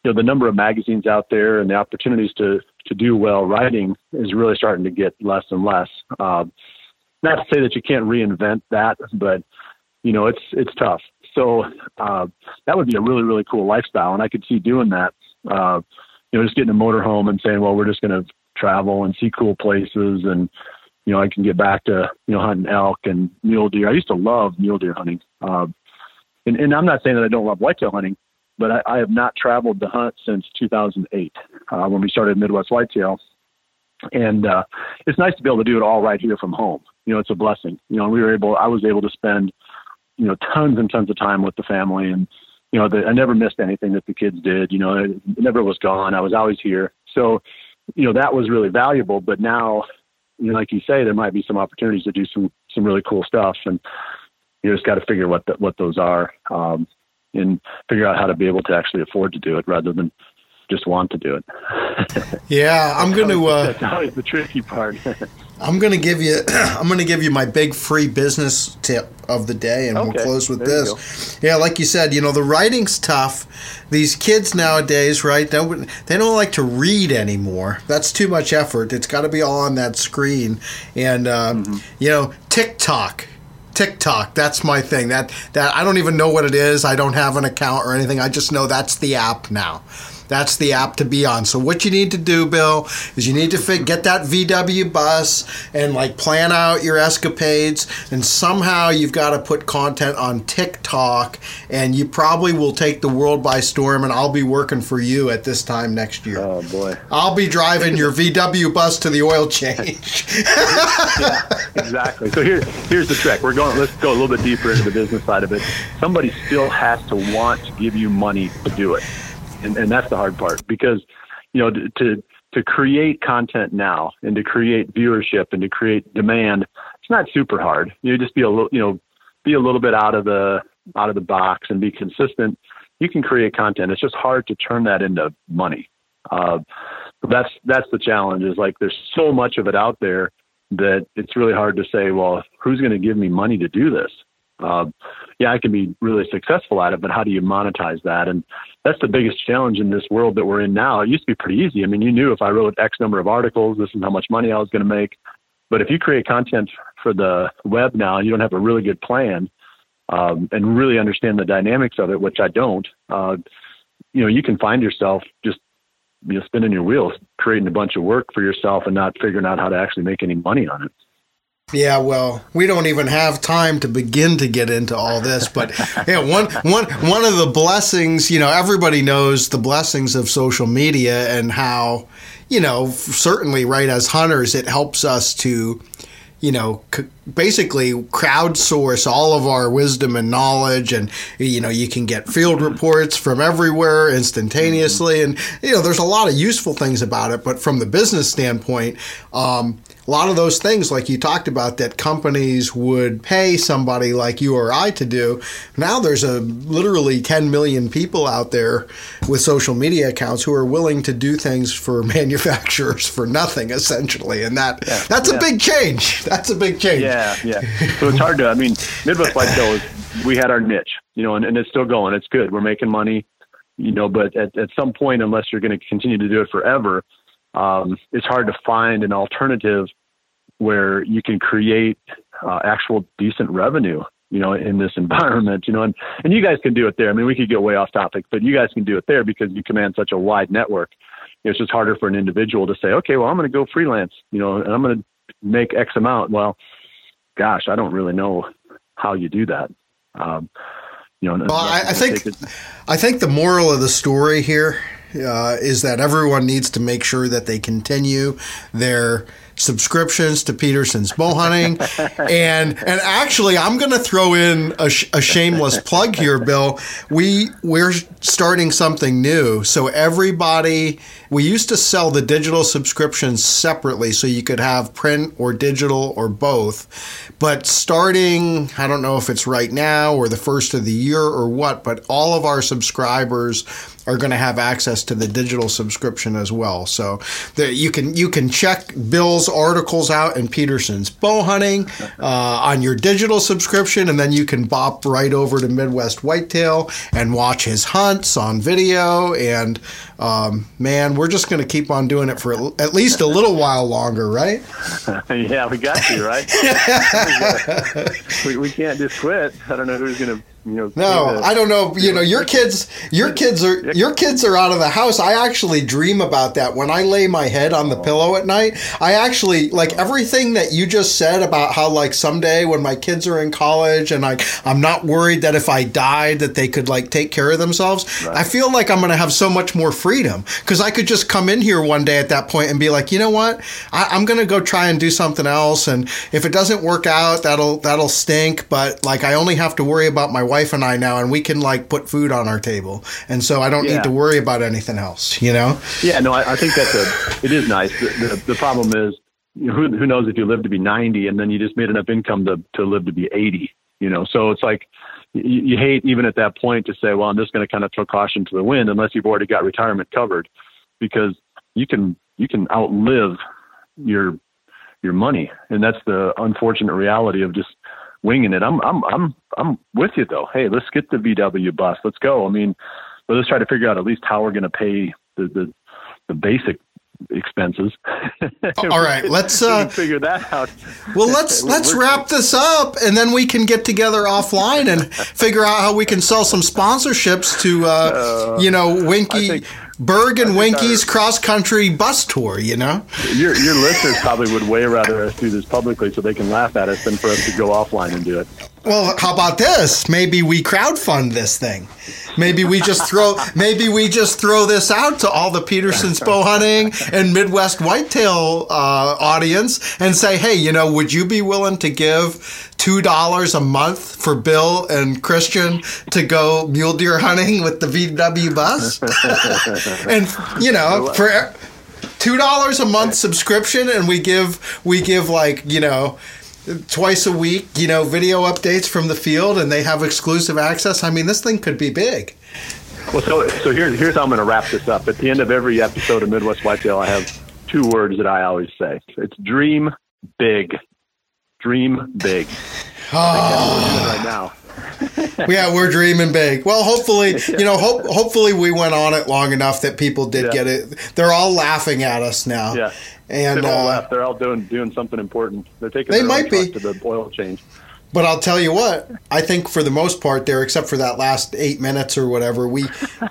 you know, the number of magazines out there and the opportunities to to do well writing is really starting to get less and less. Uh, not to say that you can't reinvent that, but you know, it's it's tough. So uh, that would be a really, really cool lifestyle, and I could see doing that. Uh, you know, just getting a motorhome and saying, well, we're just going to travel and see cool places and you know I can get back to you know hunting elk and mule deer. I used to love mule deer hunting, uh, and, and I'm not saying that I don't love whitetail hunting, but I, I have not traveled to hunt since 2008 uh, when we started Midwest Whitetail, and uh, it's nice to be able to do it all right here from home. You know, it's a blessing. You know, we were able, I was able to spend you know tons and tons of time with the family and you know, the, I never missed anything that the kids did. You know, it never was gone. I was always here. So you know that was really valuable. But now, you know, like you say, there might be some opportunities to do some some really cool stuff, and you just got to figure what the, what those are, um, and figure out how to be able to actually afford to do it rather than just want to do it. yeah, I'm going to. Uh, that's always the tricky part. I'm going to give you. I'm going to give you my big free business tip of the day, and okay, we'll close with this. Yeah, like you said, you know the writing's tough. These kids nowadays, right? Don't they don't like to read anymore? That's too much effort. It's got to be all on that screen, and uh, mm-hmm. you know TikTok. TikTok, that's my thing. That that I don't even know what it is. I don't have an account or anything. I just know that's the app now. That's the app to be on. So what you need to do, Bill, is you need to fit, get that VW bus and like plan out your escapades. And somehow you've got to put content on TikTok, and you probably will take the world by storm. And I'll be working for you at this time next year. Oh boy! I'll be driving your VW bus to the oil change. yeah, exactly. So here, here's the trick. We're going. Let's go a little bit deeper into the business side of it. Somebody still has to want to give you money to do it and, and that's the hard part because you know to, to to create content now and to create viewership and to create demand it's not super hard you just be a little you know be a little bit out of the out of the box and be consistent you can create content it's just hard to turn that into money uh, that's that's the challenge is like there's so much of it out there that it's really hard to say, well, who's going to give me money to do this? Uh, yeah, I can be really successful at it, but how do you monetize that? And that's the biggest challenge in this world that we're in now. It used to be pretty easy. I mean, you knew if I wrote X number of articles, this is how much money I was going to make. But if you create content for the web now, and you don't have a really good plan um, and really understand the dynamics of it, which I don't. Uh, you know, you can find yourself just you know spinning your wheels, creating a bunch of work for yourself, and not figuring out how to actually make any money on it. Yeah, well, we don't even have time to begin to get into all this, but yeah, one one one of the blessings, you know, everybody knows the blessings of social media and how, you know, certainly right as hunters it helps us to you know, c- basically crowdsource all of our wisdom and knowledge. And, you know, you can get field reports from everywhere instantaneously. And, you know, there's a lot of useful things about it. But from the business standpoint, um, a lot of those things, like you talked about, that companies would pay somebody like you or I to do. Now there's a literally 10 million people out there with social media accounts who are willing to do things for manufacturers for nothing, essentially, and that yeah, that's yeah. a big change. That's a big change. Yeah, yeah. Yeah. So it's hard to. I mean, Midwest Whitetail is we had our niche, you know, and, and it's still going. It's good. We're making money, you know, but at, at some point, unless you're going to continue to do it forever um, it's hard to find an alternative where you can create uh, actual decent revenue you know in this environment you know and and you guys can do it there i mean we could get way off topic but you guys can do it there because you command such a wide network it's just harder for an individual to say okay well i'm going to go freelance you know and i'm going to make x amount well gosh i don't really know how you do that. Um, you know well, I, I think I think the moral of the story here uh, is that everyone needs to make sure that they continue their subscriptions to Petersen's bow hunting, and and actually, I'm going to throw in a, sh- a, shameless plug here, Bill. We we're starting something new, so everybody. We used to sell the digital subscriptions separately, so you could have print or digital or both. But starting, I don't know if it's right now or the first of the year or what, but all of our subscribers are going to have access to the digital subscription as well. So the, you can you can check Bill's articles out in Petersen's bow hunting uh, on your digital subscription, and then you can bop right over to Midwest Whitetail and watch his hunts on video. And um, man, we're just going to keep on doing it for at least a little while longer, right? yeah, we got to, right? we, we can't just quit. I don't know who's going to you know, no, I don't know. You know, your kids, your kids are your kids are out of the house. I actually dream about that when I lay my head on the oh. pillow at night. I actually like everything that you just said about how like someday when my kids are in college and I I'm not worried that if I died that they could like take care of themselves. Right. I feel like I'm going to have so much more freedom because I could just come in here one day at that point and be like, you know what, I, I'm going to go try and do something else, and if it doesn't work out, that'll that'll stink. But like I only have to worry about my wife and I now, and we can like put food on our table, and so I don't yeah. need to worry about anything else. You know? Yeah, no, I, I think that's a. It is nice. The, the, the problem is, who, who knows if you live to be ninety, and then you just made enough income to to live to be eighty. You know, so it's like you, you hate even at that point to say, well, I'm just going to kind of throw caution to the wind unless you've already got retirement covered, because you can you can outlive your your money, and that's the unfortunate reality of just winging it. I'm I'm I'm I'm with you though. Hey, let's get the VW bus. Let's go. I mean, let's try to figure out at least how we're going to pay the the the basic expenses. All right, let's uh, figure that out. Well, let's let's wrap this up, and then we can get together offline and figure out how we can sell some sponsorships to, uh, uh, you know, Winke. Think, Berg and Winke's cross country bus tour, you know? Your, your listeners probably would way rather us do this publicly so they can laugh at us than for us to go offline and do it. Well, how about this? Maybe we crowdfund this thing. Maybe we just throw maybe we just throw this out to all the Petersen's bow hunting and Midwest whitetail uh, audience and say, hey, you know, would you be willing to give two dollars a month for Bill and Christian to go mule deer hunting with the VW bus? and you know, for two dollars a month subscription, and we give we give like you know twice a week, you know, video updates from the field, and they have exclusive access. I mean, this thing could be big. Well, so so here's here's how I'm going to wrap this up. At the end of every episode of Midwest Whitetail, I have two words that I always say. It's dream big. Dream big. Oh. right now. yeah, we're dreaming big. Well, hopefully, you know, hope, hopefully we went on it long enough that people did Yeah. get it. They're all laughing at us now. Yeah. And They've all uh, left. They're all doing doing something important. They're taking They their might be. to the oil change. But I'll tell you what, I think for the most part there, except for that last eight minutes or whatever, we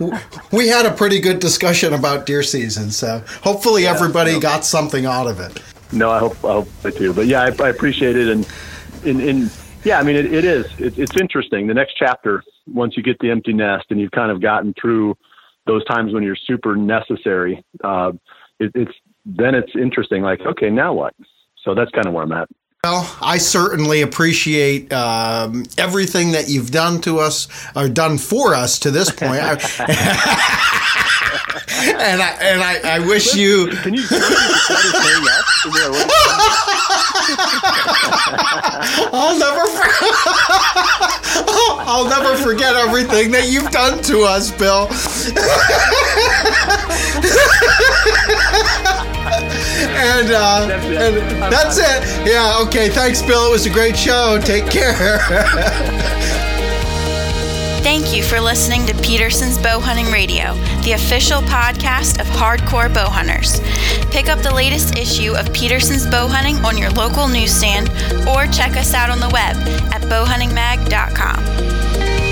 we had a pretty good discussion about deer season. So hopefully everybody yeah. got something out of it. No, I hope I hope so too. But yeah, I, I appreciate it, and in, in yeah, I mean it, it is. It, it's interesting. The next chapter, once you get the empty nest and you've kind of gotten through those times when you're super necessary, uh, it, it's then it's interesting. Like, okay, now what? So that's kind of where I'm at. Well, I certainly appreciate um, everything that you've done to us or done for us to this point. I- and I and I, I wish you Can you? Can you just try to say yes? Is there a way- I'll never for- I'll never forget everything that you've done to us, Bill. and, uh, That's it. and that's it. Yeah, okay. Thanks, Bill. It was a great show. Take care. Thank you for listening to Petersen's Bow Hunting Radio, the official podcast of hardcore bow hunters. Pick up the latest issue of Petersen's Bow Hunting on your local newsstand or check us out on the web at bowhuntingmag.com.